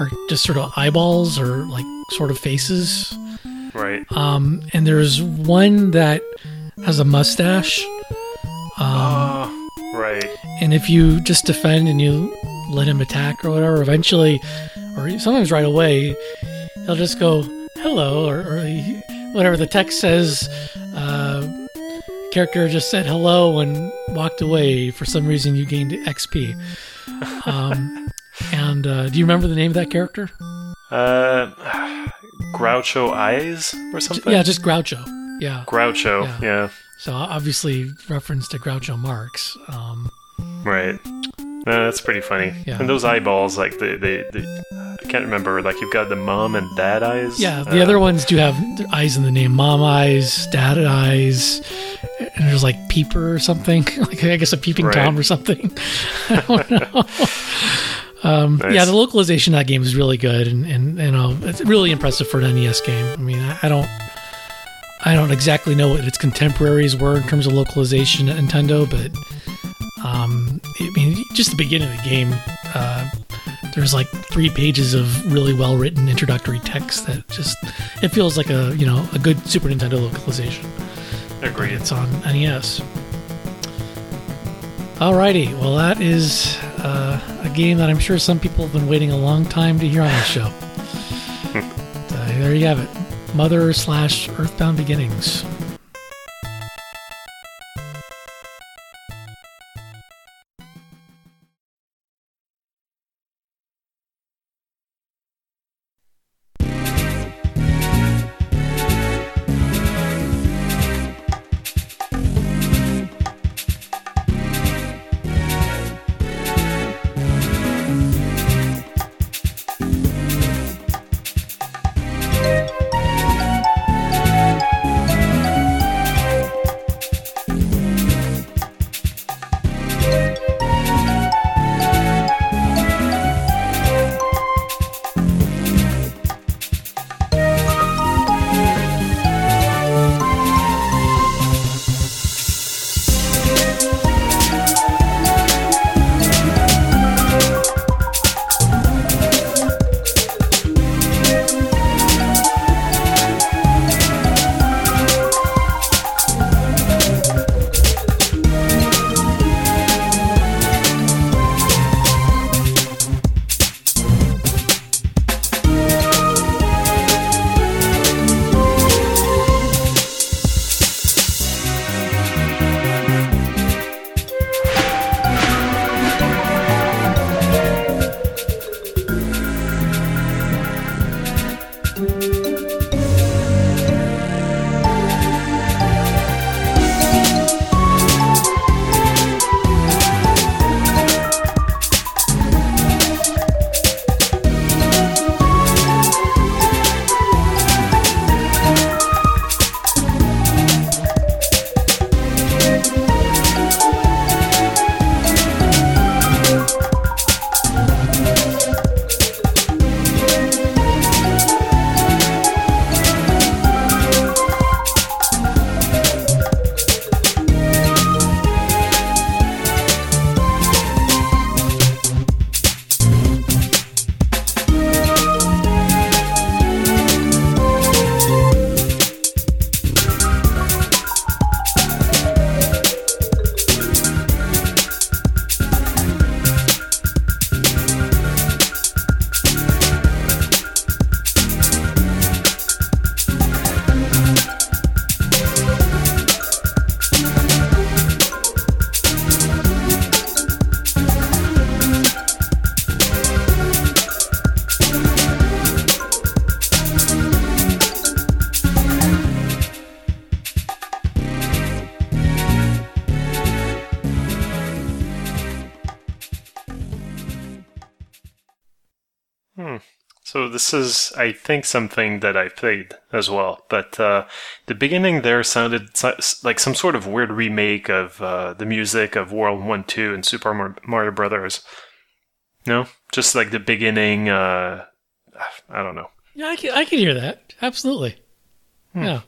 are just sort of eyeballs or like sort of faces. Right. Um, and there's one that has a mustache. Um, Oh, right. and if you just defend and you let him attack or whatever, eventually, or sometimes right away, he'll just go hello or, or he, whatever the text says. Uh, character just said hello and walked away. For some reason, you gained XP. Um, and uh, do you remember the name of that character? Uh, Groucho Eyes or something? Yeah, just Groucho. Yeah. Groucho. Yeah. Yeah. So obviously reference to Groucho Marx. Um, Right. No, that's pretty funny. Yeah. And those eyeballs, like the, the, the I can't remember. Like you've got the mom and dad eyes. Yeah, the Uh, other ones do have eyes in the name. Mom eyes, dad eyes, and there's like peeper or something. like I guess a peeping Right. tom or something. I don't know. um, Nice. Yeah, the localization of that game is really good, and, and you know it's really impressive for an NES game. I mean, I, I don't. I don't exactly know what its contemporaries were in terms of localization at Nintendo, but um, I mean, just the beginning of the game, uh, there's like three pages of really well written introductory text that just it feels like a you know a good Super Nintendo localization. Agreed. It's on NES. Alrighty, well that is uh, a game that I'm sure some people have been waiting a long time to hear on the show. uh, there you have it, Mother slash Earthbound Beginnings. So this is, I think, something that I played as well. But uh, the beginning there sounded like some sort of weird remake of uh, the music of World One, Two, and Super Mario Brothers. No, just like the beginning. Uh, I don't know. Yeah, I can, I can hear that. Absolutely. Yeah.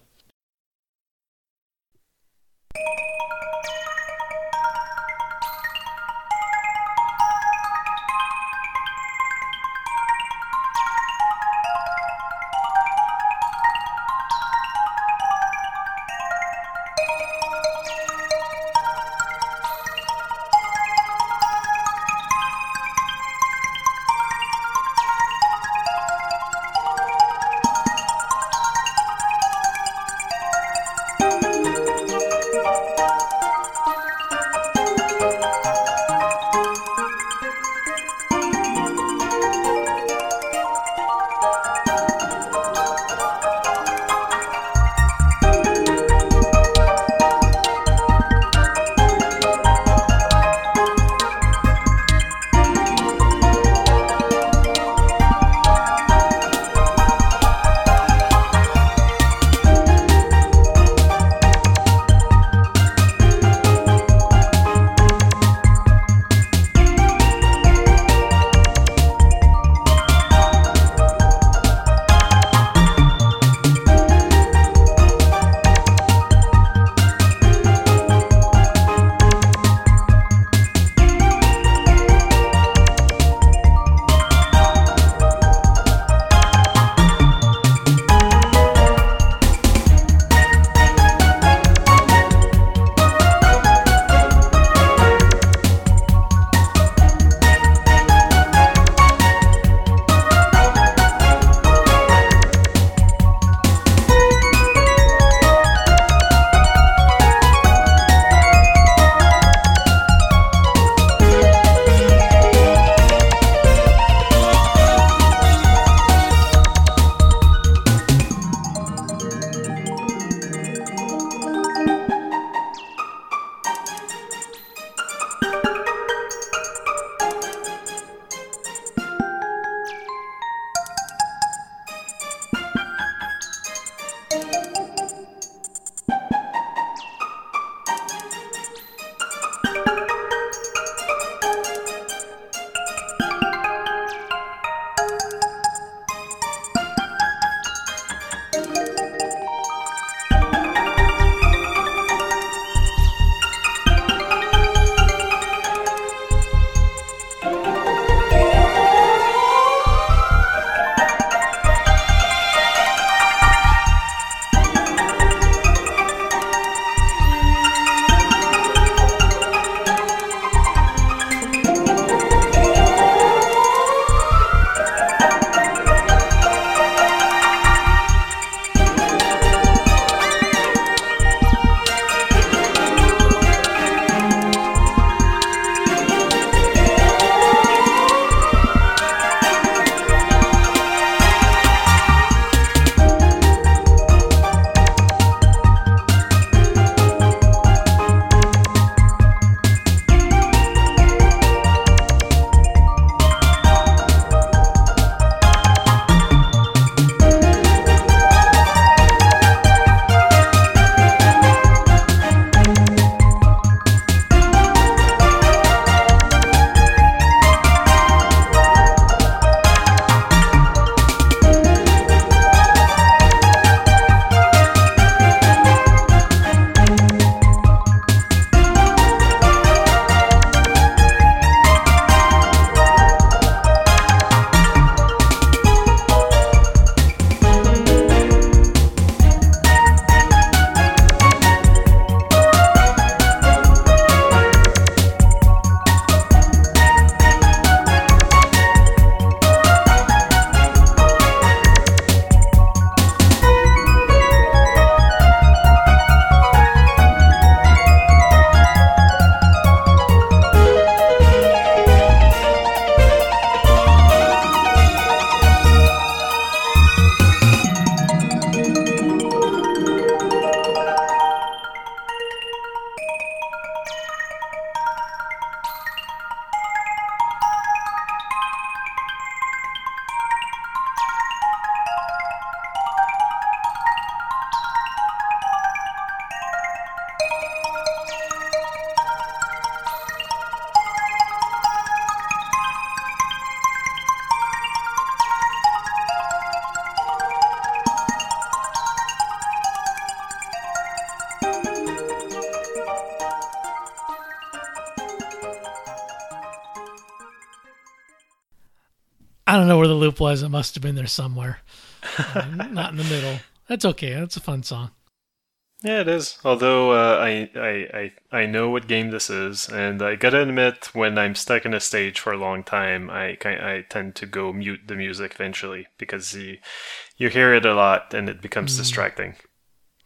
Don't know where the loop was. It must have been there somewhere, uh, not in the middle. That's okay. That's a fun song. Yeah, it is. Although uh, I, I I I know what game this is, and I gotta admit, when I'm stuck in a stage for a long time, I I tend to go mute the music eventually because you you hear it a lot and it becomes mm. distracting.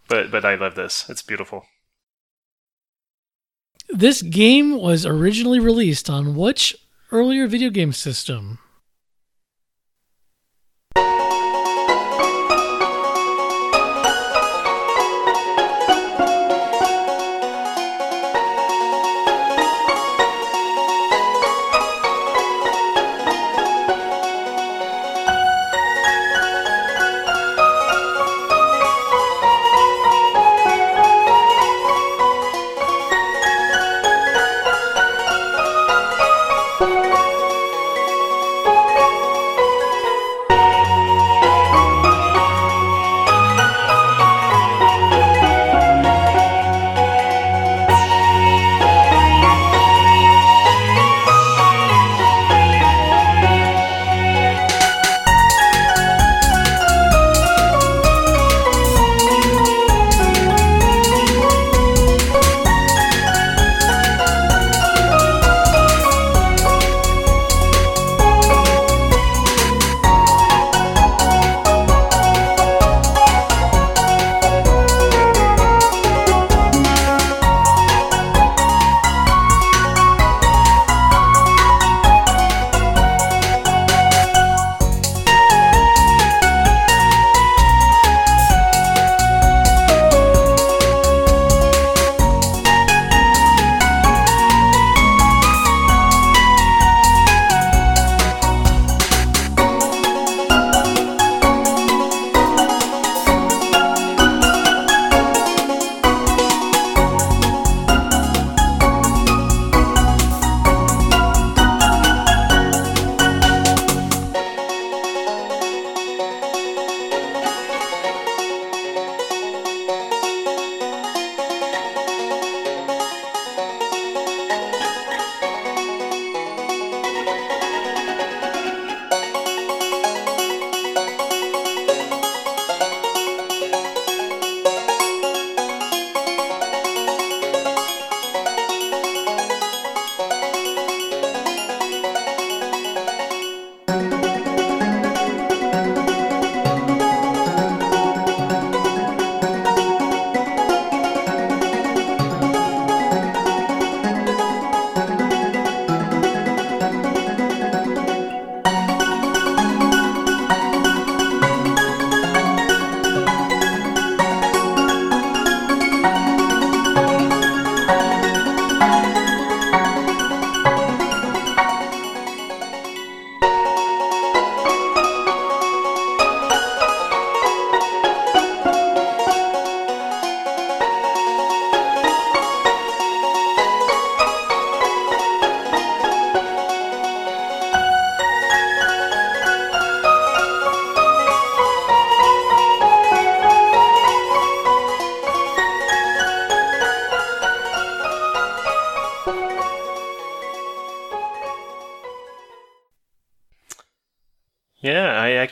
But but I love this. It's beautiful. This game was originally released on which earlier video game system?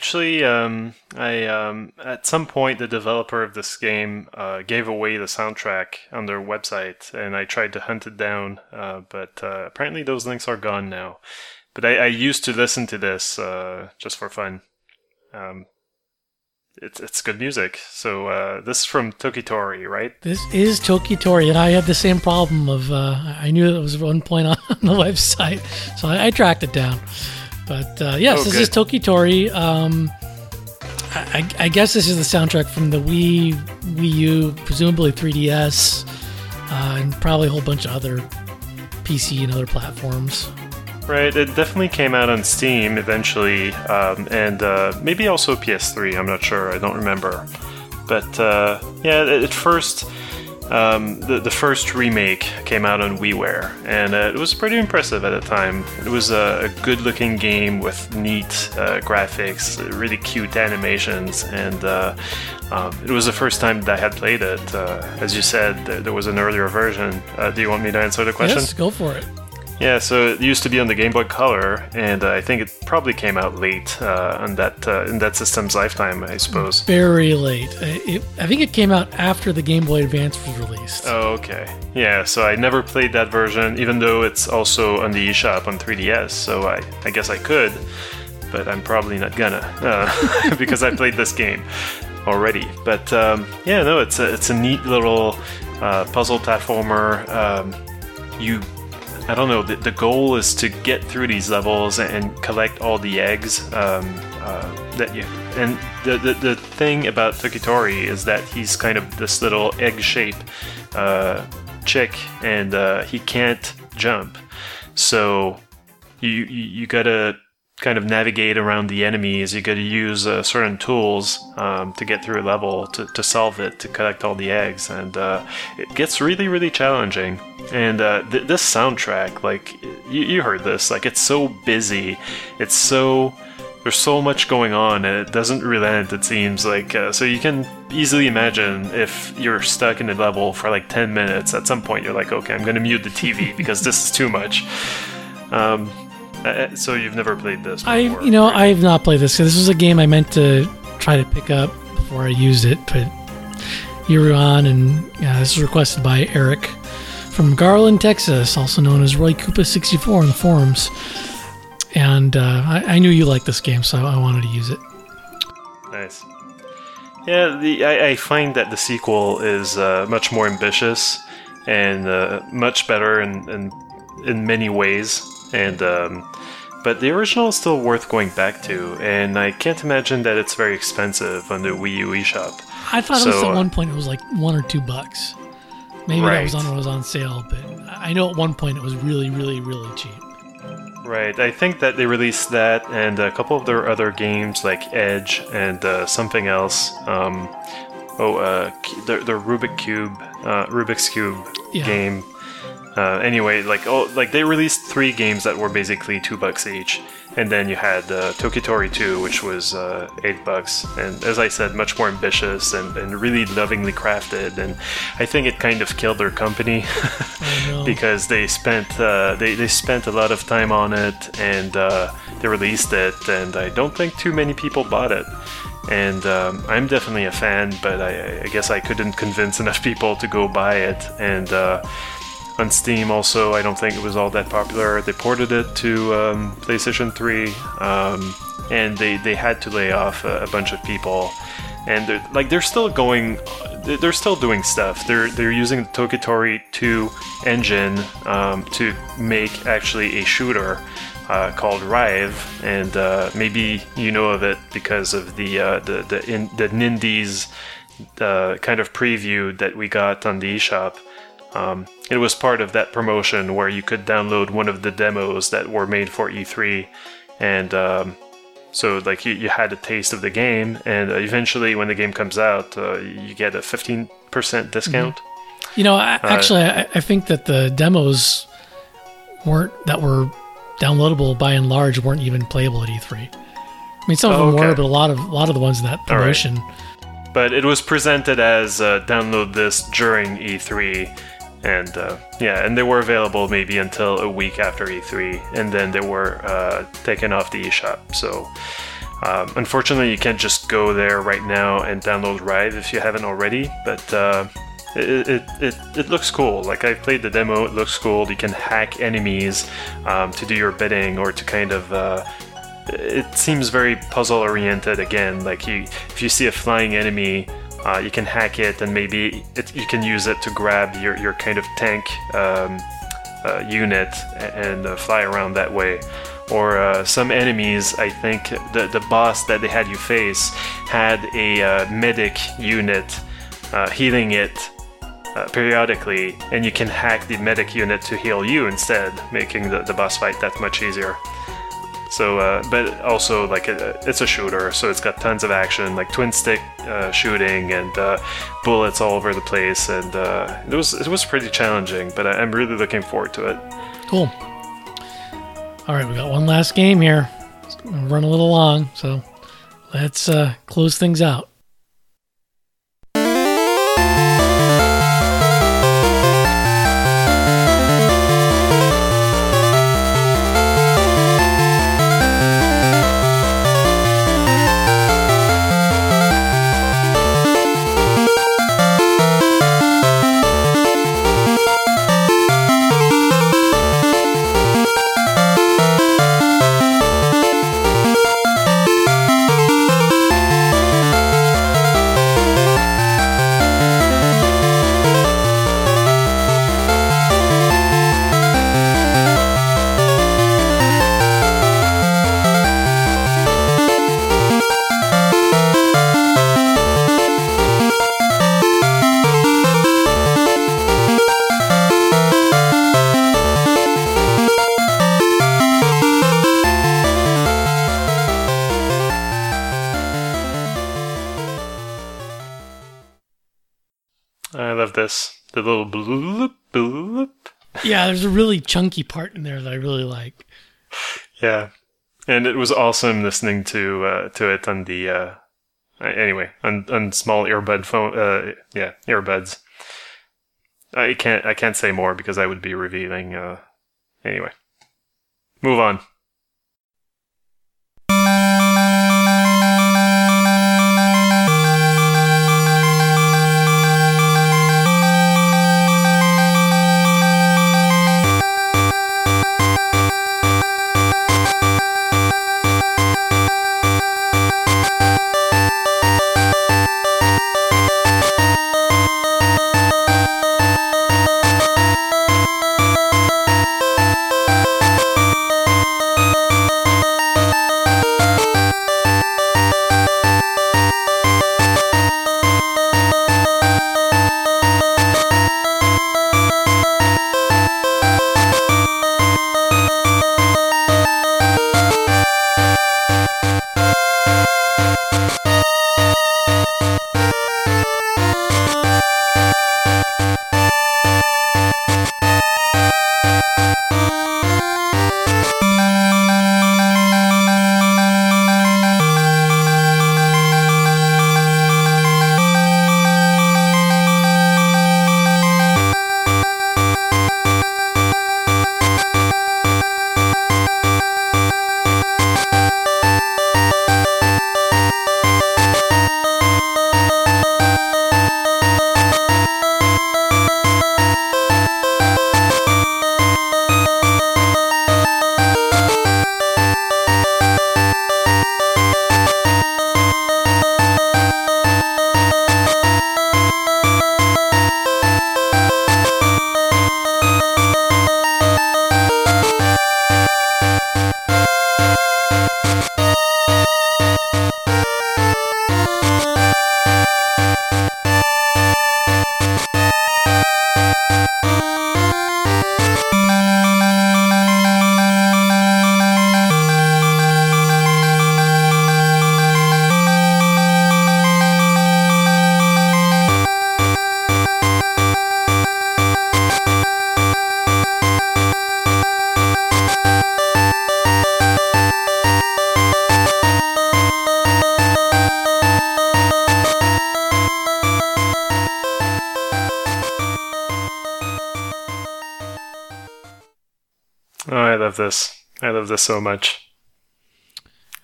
Actually, um, I um, at some point the developer of this game uh, gave away the soundtrack on their website, and I tried to hunt it down, uh, but uh, apparently those links are gone now. But I, I used to listen to this uh, just for fun. Um, it's it's good music. So uh, this is from Toki Tori, right? This is Toki Tori, and I had the same problem of uh, I knew it was one point on the website, so I, I tracked it down. But uh, yes, oh, this good. is Toki Tori. Um, I, I, guess this is the soundtrack from the Wii, Wii U, presumably 3DS, uh, and probably a whole bunch of other PC and other platforms. Right, it definitely came out on Steam eventually, um, and uh, maybe also PS3. I'm not sure. I don't remember. But uh, yeah, at first um, the, the first remake came out on WiiWare, and uh, it was pretty impressive at the time. It was a, a good looking game with neat uh, graphics, really cute animations, and uh, um, it was the first time that I had played it. Uh, as you said, there, there, was an earlier version. Uh, do you want me to answer the question? Yes, go for it. Yeah, so it used to be on the Game Boy Color, and uh, I think it probably came out late uh, on that uh, in that system's lifetime, I suppose. Very late. It, I think it came out after the Game Boy Advance was released. Oh, okay. Yeah, so I never played that version, even though it's also on the eShop on 3DS. So I, I guess I could, but I'm probably not gonna uh, because I played this game already. But um, yeah, no, it's a it's a neat little uh, puzzle platformer. Um, you, I don't know. The, the goal is to get through these levels and collect all the eggs um, uh, that you. And the, the the thing about Toki Tori is that he's kind of this little egg shape uh, chick, and uh, he can't jump. So you you, you gotta kind of navigate around the enemies. You got to use uh, certain tools um, to get through a level to, to solve it, to collect all the eggs, and uh, it gets really, really challenging. And uh, th- this soundtrack, like you, you heard this, like it's so busy, it's so there's so much going on, and it doesn't relent. It seems like uh, so you can easily imagine if you're stuck in a level for like 10 minutes. At some point, you're like, okay, I'm gonna mute the TV because this is too much. Um, uh, so you've never played this? Before, I, you know, I have not played this. This was a game I meant to try to pick up before I used it, but you were on, and yeah, this was requested by Eric from Garland, Texas, also known as Roy Koopa 64 in the forums. And uh, I, I knew you liked this game, so I wanted to use it. Nice. Yeah, the I, I find that the sequel is uh, much more ambitious and uh, much better in, in in many ways. And um, but the original is still worth going back to, and I can't imagine that it's very expensive on the Wii U eShop. I thought it was at uh, one point it was like one or two bucks. Maybe that was on when it was on sale, but I know at one point it was really, really, really cheap. Right, I think that they released that and a couple of their other games like Edge and uh, something else. Um, oh, uh, the, the Rubik Cube, uh, Rubik's Cube Yeah. game. Uh, anyway, like oh, like they released three games that were basically two bucks each, and then you had uh, Toki Tori 2, which was uh, eight bucks, and as I said, much more ambitious and, and really lovingly crafted. And I think it kind of killed their company. Because they spent uh, they, they spent a lot of time on it and uh, they released it. And I don't think too many people bought it. And um, I'm definitely a fan but I, I guess I couldn't convince enough people to go buy it. And uh, on Steam also. I don't think it was all that popular. They ported it to um, PlayStation 3 um, and they, they had to lay off a, a bunch of people. And they're like they're still going they're- still doing stuff. They're they're using the Toki Tori 2 engine um, to make actually a shooter uh, called Rive, and uh, maybe you know of it because of the uh, the the, in, the Nindies uh, kind of preview that we got on the eShop. Um, it was part of that promotion where you could download one of the demos that were made for E3, and um, so like you, you had a taste of the game, and uh, eventually when the game comes out, uh, you get a 15% discount. You know, I, actually, I, I think that the demos weren't that were downloadable by and large weren't even playable at E3. I mean, some of Oh, them were, but a lot of a lot of the ones in that All right. promotion. But it was presented as uh, download this during E3, and uh, yeah, and they were available maybe until a week after E3, and then they were uh, taken off the eShop. So. Um, unfortunately, you can't just go there right now and download Rive if you haven't already. But uh, it, it, it, it looks cool. Like I played the demo, it looks cool. You can hack enemies um, to do your bidding or to kind of. Uh, it seems very puzzle oriented again. Like you, if you see a flying enemy, uh, you can hack it and maybe it, you can use it to grab your, your kind of tank um, uh, unit and uh, fly around that way. Or uh, some enemies, I think the, the boss that they had you face had a uh, medic unit uh, healing it periodically, and you can hack the medic unit to heal you instead, making the, the boss fight that much easier. So, uh, but also like a, it's a shooter, so it's got tons of action, like twin stick uh, shooting and uh, bullets all over the place, and uh, it was it was pretty challenging. But I, I'm really looking forward to it. Cool. All right, we got one last game here. Run a little long, so let's uh, close things out. Bloop bloop. Yeah, there's a really chunky part in there that I really like. Yeah, and it was awesome listening to uh, to it on the uh, anyway on on small earbud phone. Uh, yeah, earbuds. I can't I can't say more because I would be revealing. Uh, anyway, move on. This. I love this so much.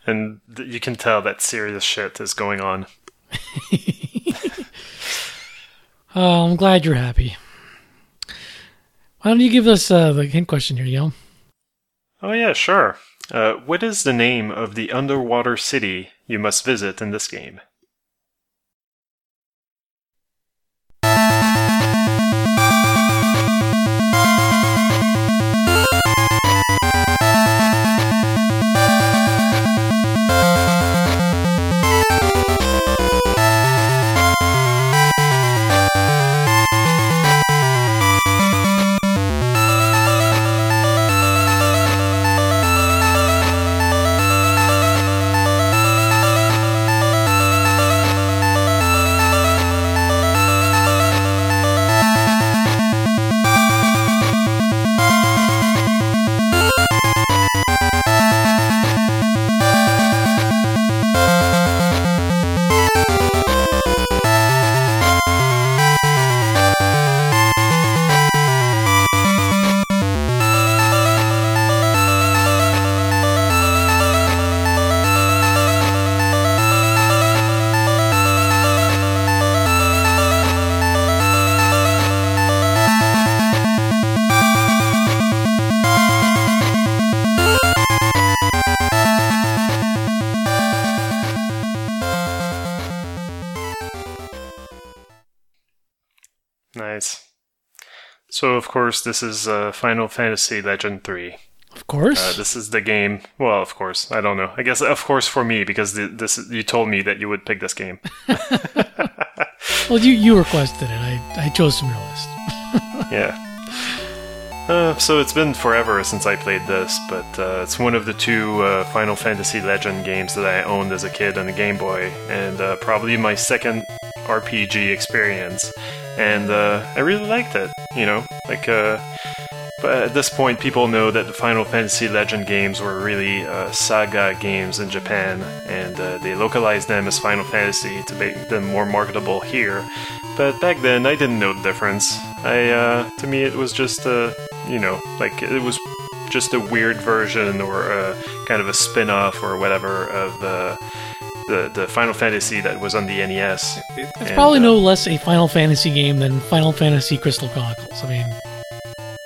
And th- you can tell that serious shit is going on. Oh, I'm glad you're happy. Why don't you give us uh, the hint question here, Yo? Oh, yeah, sure. Uh, what is the name of the underwater city you must visit in this game? So, of course, this is uh, Final Fantasy Legend 3. Of course. Uh, this is the game. Well, of course, I don't know. I guess, of course, for me because the, this you told me that you would pick this game. well, you you requested it. I, I chose from your list. yeah. Uh, so it's been forever since I played this, but uh, it's one of the two uh, Final Fantasy Legend games that I owned as a kid on the Game Boy, and uh, probably my second RPG experience. And uh, I really liked it. You know, like. Uh, but at this point, people know that the Final Fantasy Legend games were really uh, saga games in Japan, and uh, they localized them as Final Fantasy to make them more marketable here. But back then, I didn't know the difference. I, uh, to me, it was just a, you know, like it was just a weird version or kind of a spin-off or whatever of the the, the Final Fantasy that was on the NES. It's And, probably uh, no less a Final Fantasy game than Final Fantasy Crystal Chronicles. I mean,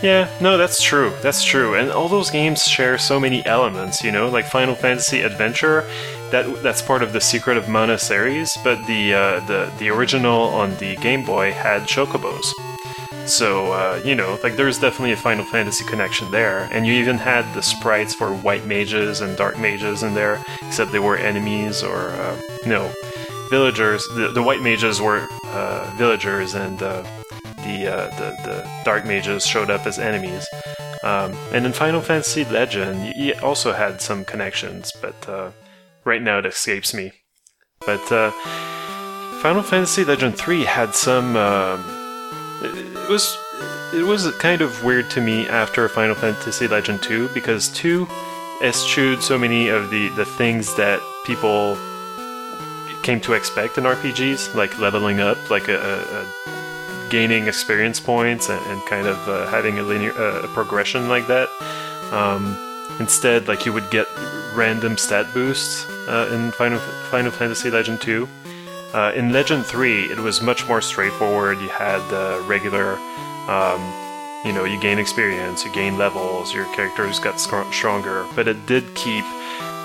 Yeah, no, that's true. That's true. And all those games share so many elements, you know, like Final Fantasy Adventure. That that's part of the Secret of Mana series, but the uh, the the original on the Game Boy had chocobos. So uh, you know, like there's definitely a Final Fantasy connection there, and you even had the sprites for white mages and dark mages in there, except they were enemies or uh, no villagers. The, the white mages were uh, villagers, and uh, the, uh, the the dark mages showed up as enemies. Um, and in Final Fantasy Legend, y- it also had some connections, but uh, right now it escapes me. But Final Fantasy Legend 3 had some. um was it was kind of weird to me after Final Fantasy Legend 2 because 2 eschewed so many of the, the things that people came to expect in RPGs, like leveling up, like a, a, a gaining experience points and, and kind of uh, having a linear uh, progression like that. Um, instead, like you would get random stat boosts uh, in Final Final Fantasy Legend 2. Uh, in Legend 3, it was much more straightforward. You had the regular, um, you know, you gain experience, you gain levels, your characters got stronger, but it did keep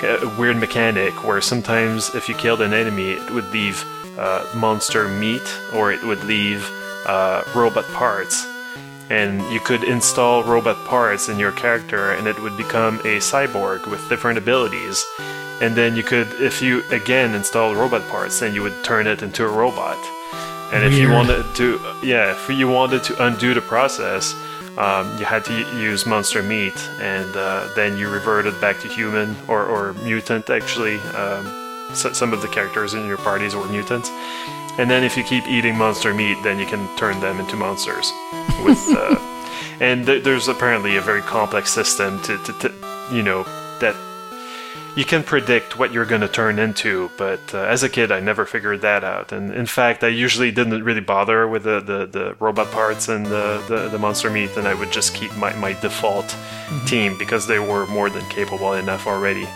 a weird mechanic where sometimes if you killed an enemy, it would leave uh, monster meat or it would leave uh, robot parts. And you could install robot parts in your character and it would become a cyborg with different abilities. And then you could, if you again install robot parts, then you would turn it into a robot. And if you wanted to, yeah, if you wanted to undo the process, um, you had to use monster meat, and uh, then you reverted back to human or, or mutant. Actually, um, so, some of the characters in your parties were mutants. And then if you keep eating monster meat, then you can turn them into monsters. With uh, and th- there's apparently a very complex system to, to, to you know that you can predict what you're going to turn into, but uh, as a kid, I never figured that out. And in fact, I usually didn't really bother with the, the, the robot parts and the, the, the monster meat, and I would just keep my, my default team because they were more than capable enough already.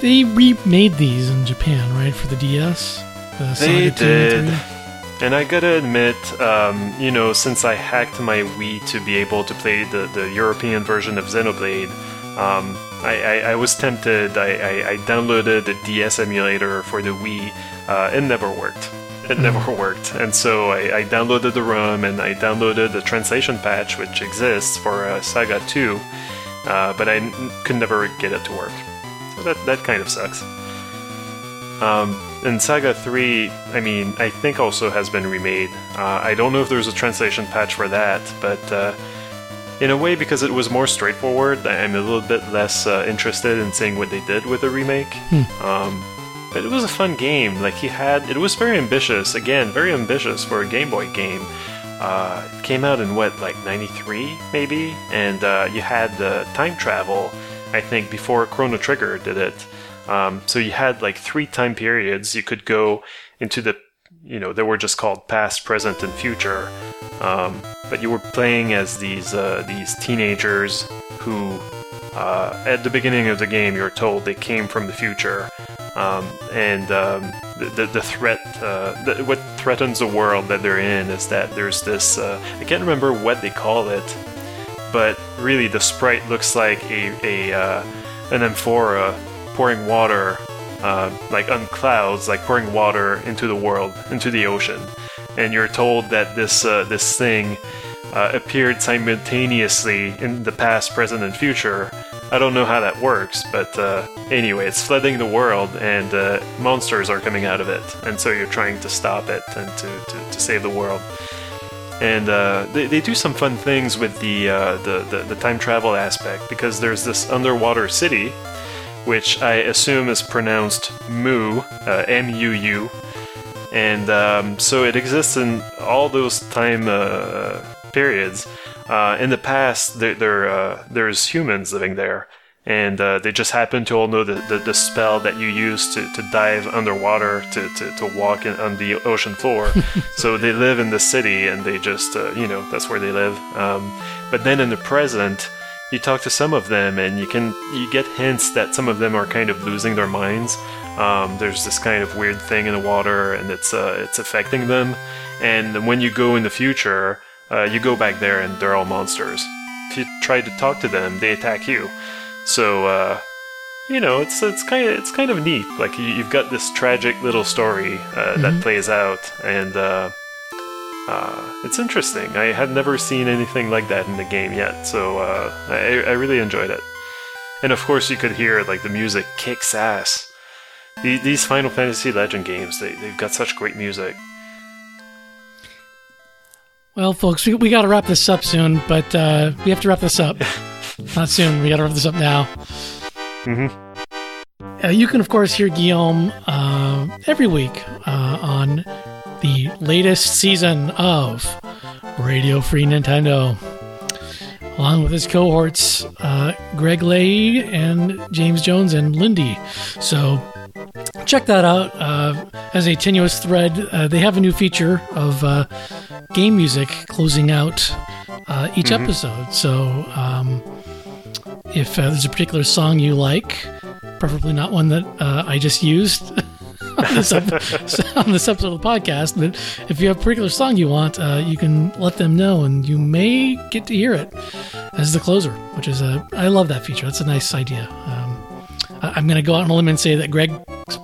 they remade these in Japan, right, for the DS. The They did. And I gotta admit, um, you know, since I hacked my Wii to be able to play the, the European version of Xenoblade, um, I, I, I was tempted. I, I, I downloaded the DS emulator for the Wii. Uh, it never worked. It never worked. And so I, I downloaded the ROM and I downloaded the translation patch, which exists for uh, Saga 2, uh, but I n- could never get it to work. So that, that kind of sucks. Um, and Saga 3, I mean, I think also has been remade. Uh, I don't know if there's a translation patch for that, but uh, in a way, because it was more straightforward, I'm a little bit less uh, interested in seeing what they did with the remake. Um, but it was a fun game. Like he had, it was very ambitious. Again, very ambitious for a Game Boy game. Uh, it came out in what, like '93, maybe, and uh, you had the time travel. I think before Chrono Trigger did it. Um, so you had like three time periods. You could go into the, you know, they were just called past, present, and future. Um, but you were playing as these uh, these teenagers who, uh, at the beginning of the game, you're told they came from the future, um, and um, the, the threat, uh, the, what threatens the world that they're in is that there's this. Uh, I can't remember what they call it, but really the sprite looks like a a uh, an amphora pouring water, uh, like on clouds, like pouring water into the world, into the ocean, and you're told that this this thing uh, appeared simultaneously in the past, present, and future. I don't know how that works, but uh, anyway, it's flooding the world, and uh, monsters are coming out of it, and so you're trying to stop it and to, to, to save the world. And uh, they, they do some fun things with the, uh, the, the the time travel aspect because there's this underwater city, which I assume is pronounced Mu, uh, M U U, and um, so it exists in all those time periods. Uh, in the past, there, there uh, there's humans living there, and uh, they just happen to all know the, the, the, spell that you use to, to dive underwater to, to, to walk in, on the ocean floor. so they live in the city, and they just uh, you know that's where they live. Um, but then in the present, you talk to some of them, and you can you get hints that some of them are kind of losing their minds. Um, there's this kind of weird thing in the water, and it's uh, it's affecting them. And when you go in the future, uh, you go back there, and they're all monsters. If you try to talk to them, they attack you. So uh, you know, it's it's kind of it's kind of neat. Like you, have got this tragic little story uh, mm-hmm. that plays out, and uh, uh, it's interesting. I had never seen anything like that in the game yet, so uh, I, I really enjoyed it. And of course, you could hear like the music kicks ass these Final Fantasy Legend games, they, they've got such great music. Well, folks, we, we got to wrap this up soon, but uh, we have to wrap this up. Not soon, we got to wrap this up now. Mm-hmm. Uh, you can, of course, hear Guillaume uh, every week uh, on the latest season of Radio Free Nintendo, along with his cohorts, uh, Greg Leahy and James Jones and Lindy. So check that out uh, as a tenuous thread. Uh, they have a new feature of uh, game music closing out uh, each mm-hmm. episode. So um, if uh, there's a particular song you like, preferably not one that uh, I just used. on, this ep- on this episode of the podcast, but if you have a particular song you want, you can let them know, and you may get to hear it as the closer, which is a I love that feature. That's a nice idea. I'm going to go out on a limb and say that Greg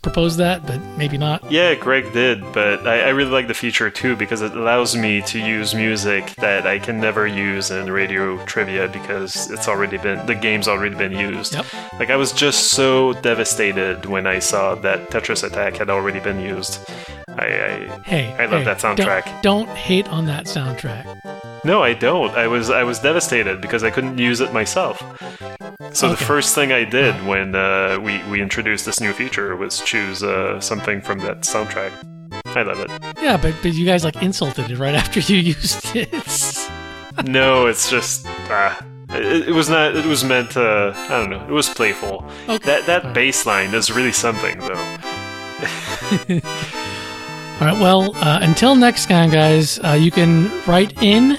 proposed that, but maybe not. Yeah, Greg did, but I, I, really like the feature too because it allows me to use music that I can never use in radio trivia because it's already been the game's already been used. Yep. Like I was just so devastated when I saw that Tetris Attack had already been used. I, I hey, I love hey, that soundtrack. Don't, don't hate on that soundtrack. No, I don't. I was I was devastated because I couldn't use it myself. So okay. the first thing I did when uh, we we introduced this new feature was choose uh, something from that soundtrack. I love it. Yeah, but, but you guys like insulted it right after you used it. no, it's just uh, it, it, was not. It was meant. to... I don't know. It was playful. Okay. That that right. bass line is really something, though. All right. Well, uh, until next time, guys, uh, you can write in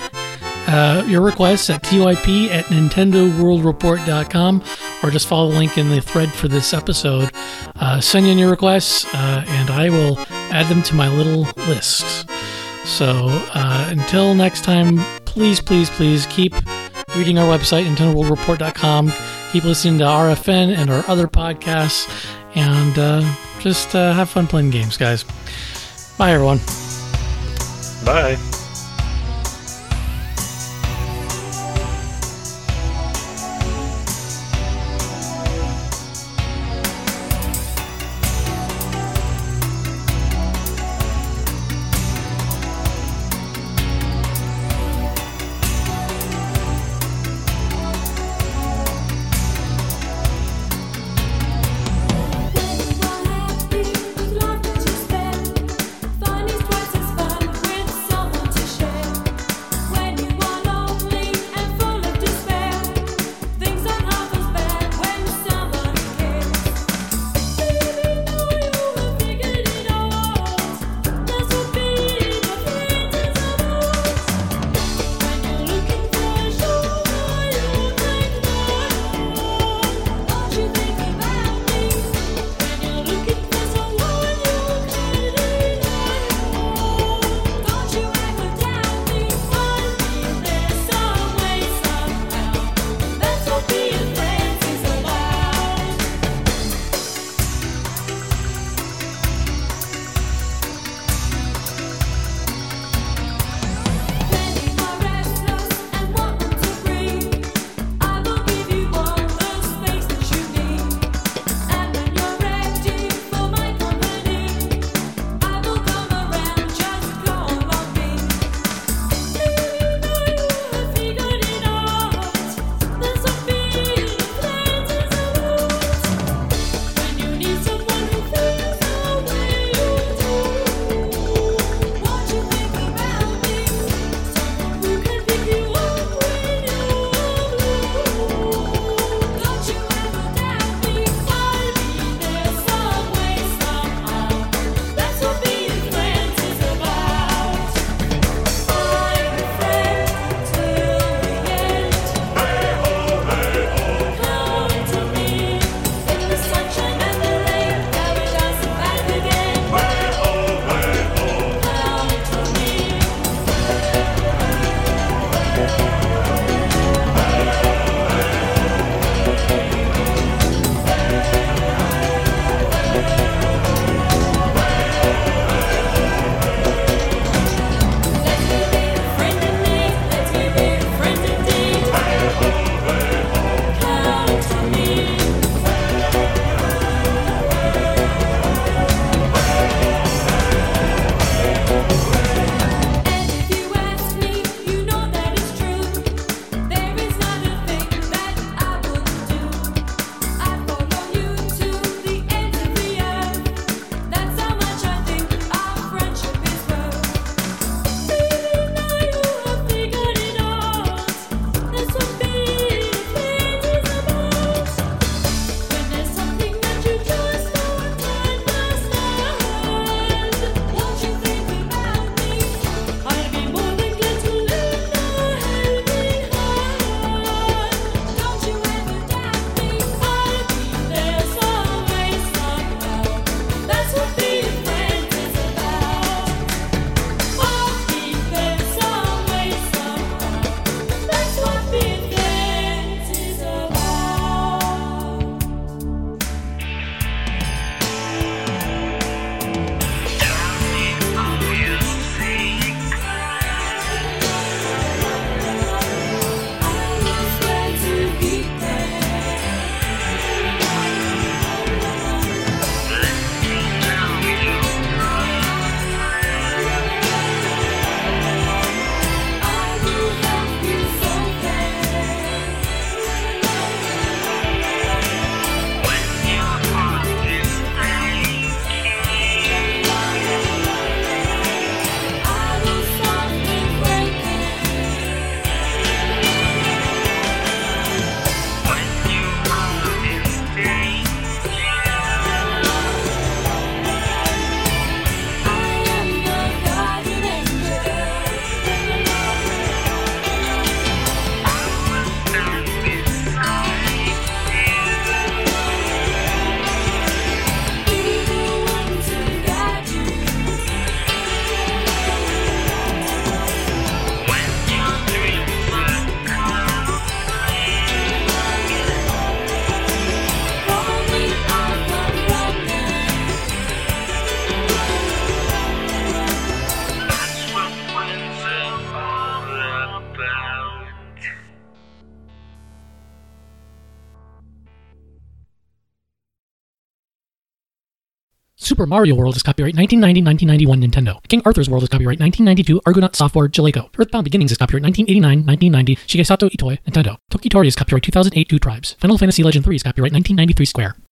uh, your requests at typ at nintendoworldreport.com or just follow the link in the thread for this episode. Uh, send in your requests uh, and I will add them to my little list. So uh, until next time, please, please, please keep reading our website, nintendoworldreport.com. Keep listening to RFN and our other podcasts and just have fun playing games, guys. Bye, everyone. Bye. Super Mario World is copyright 1990-1991 Nintendo. King Arthur's World is copyright 1992 Argonaut Software Jaleco. Earthbound Beginnings is copyright 1989-1990 Shigesato Itoi Nintendo. Toki Tori is copyright 2008 Two Tribes. Final Fantasy Legend 3 is copyright 1993 Square.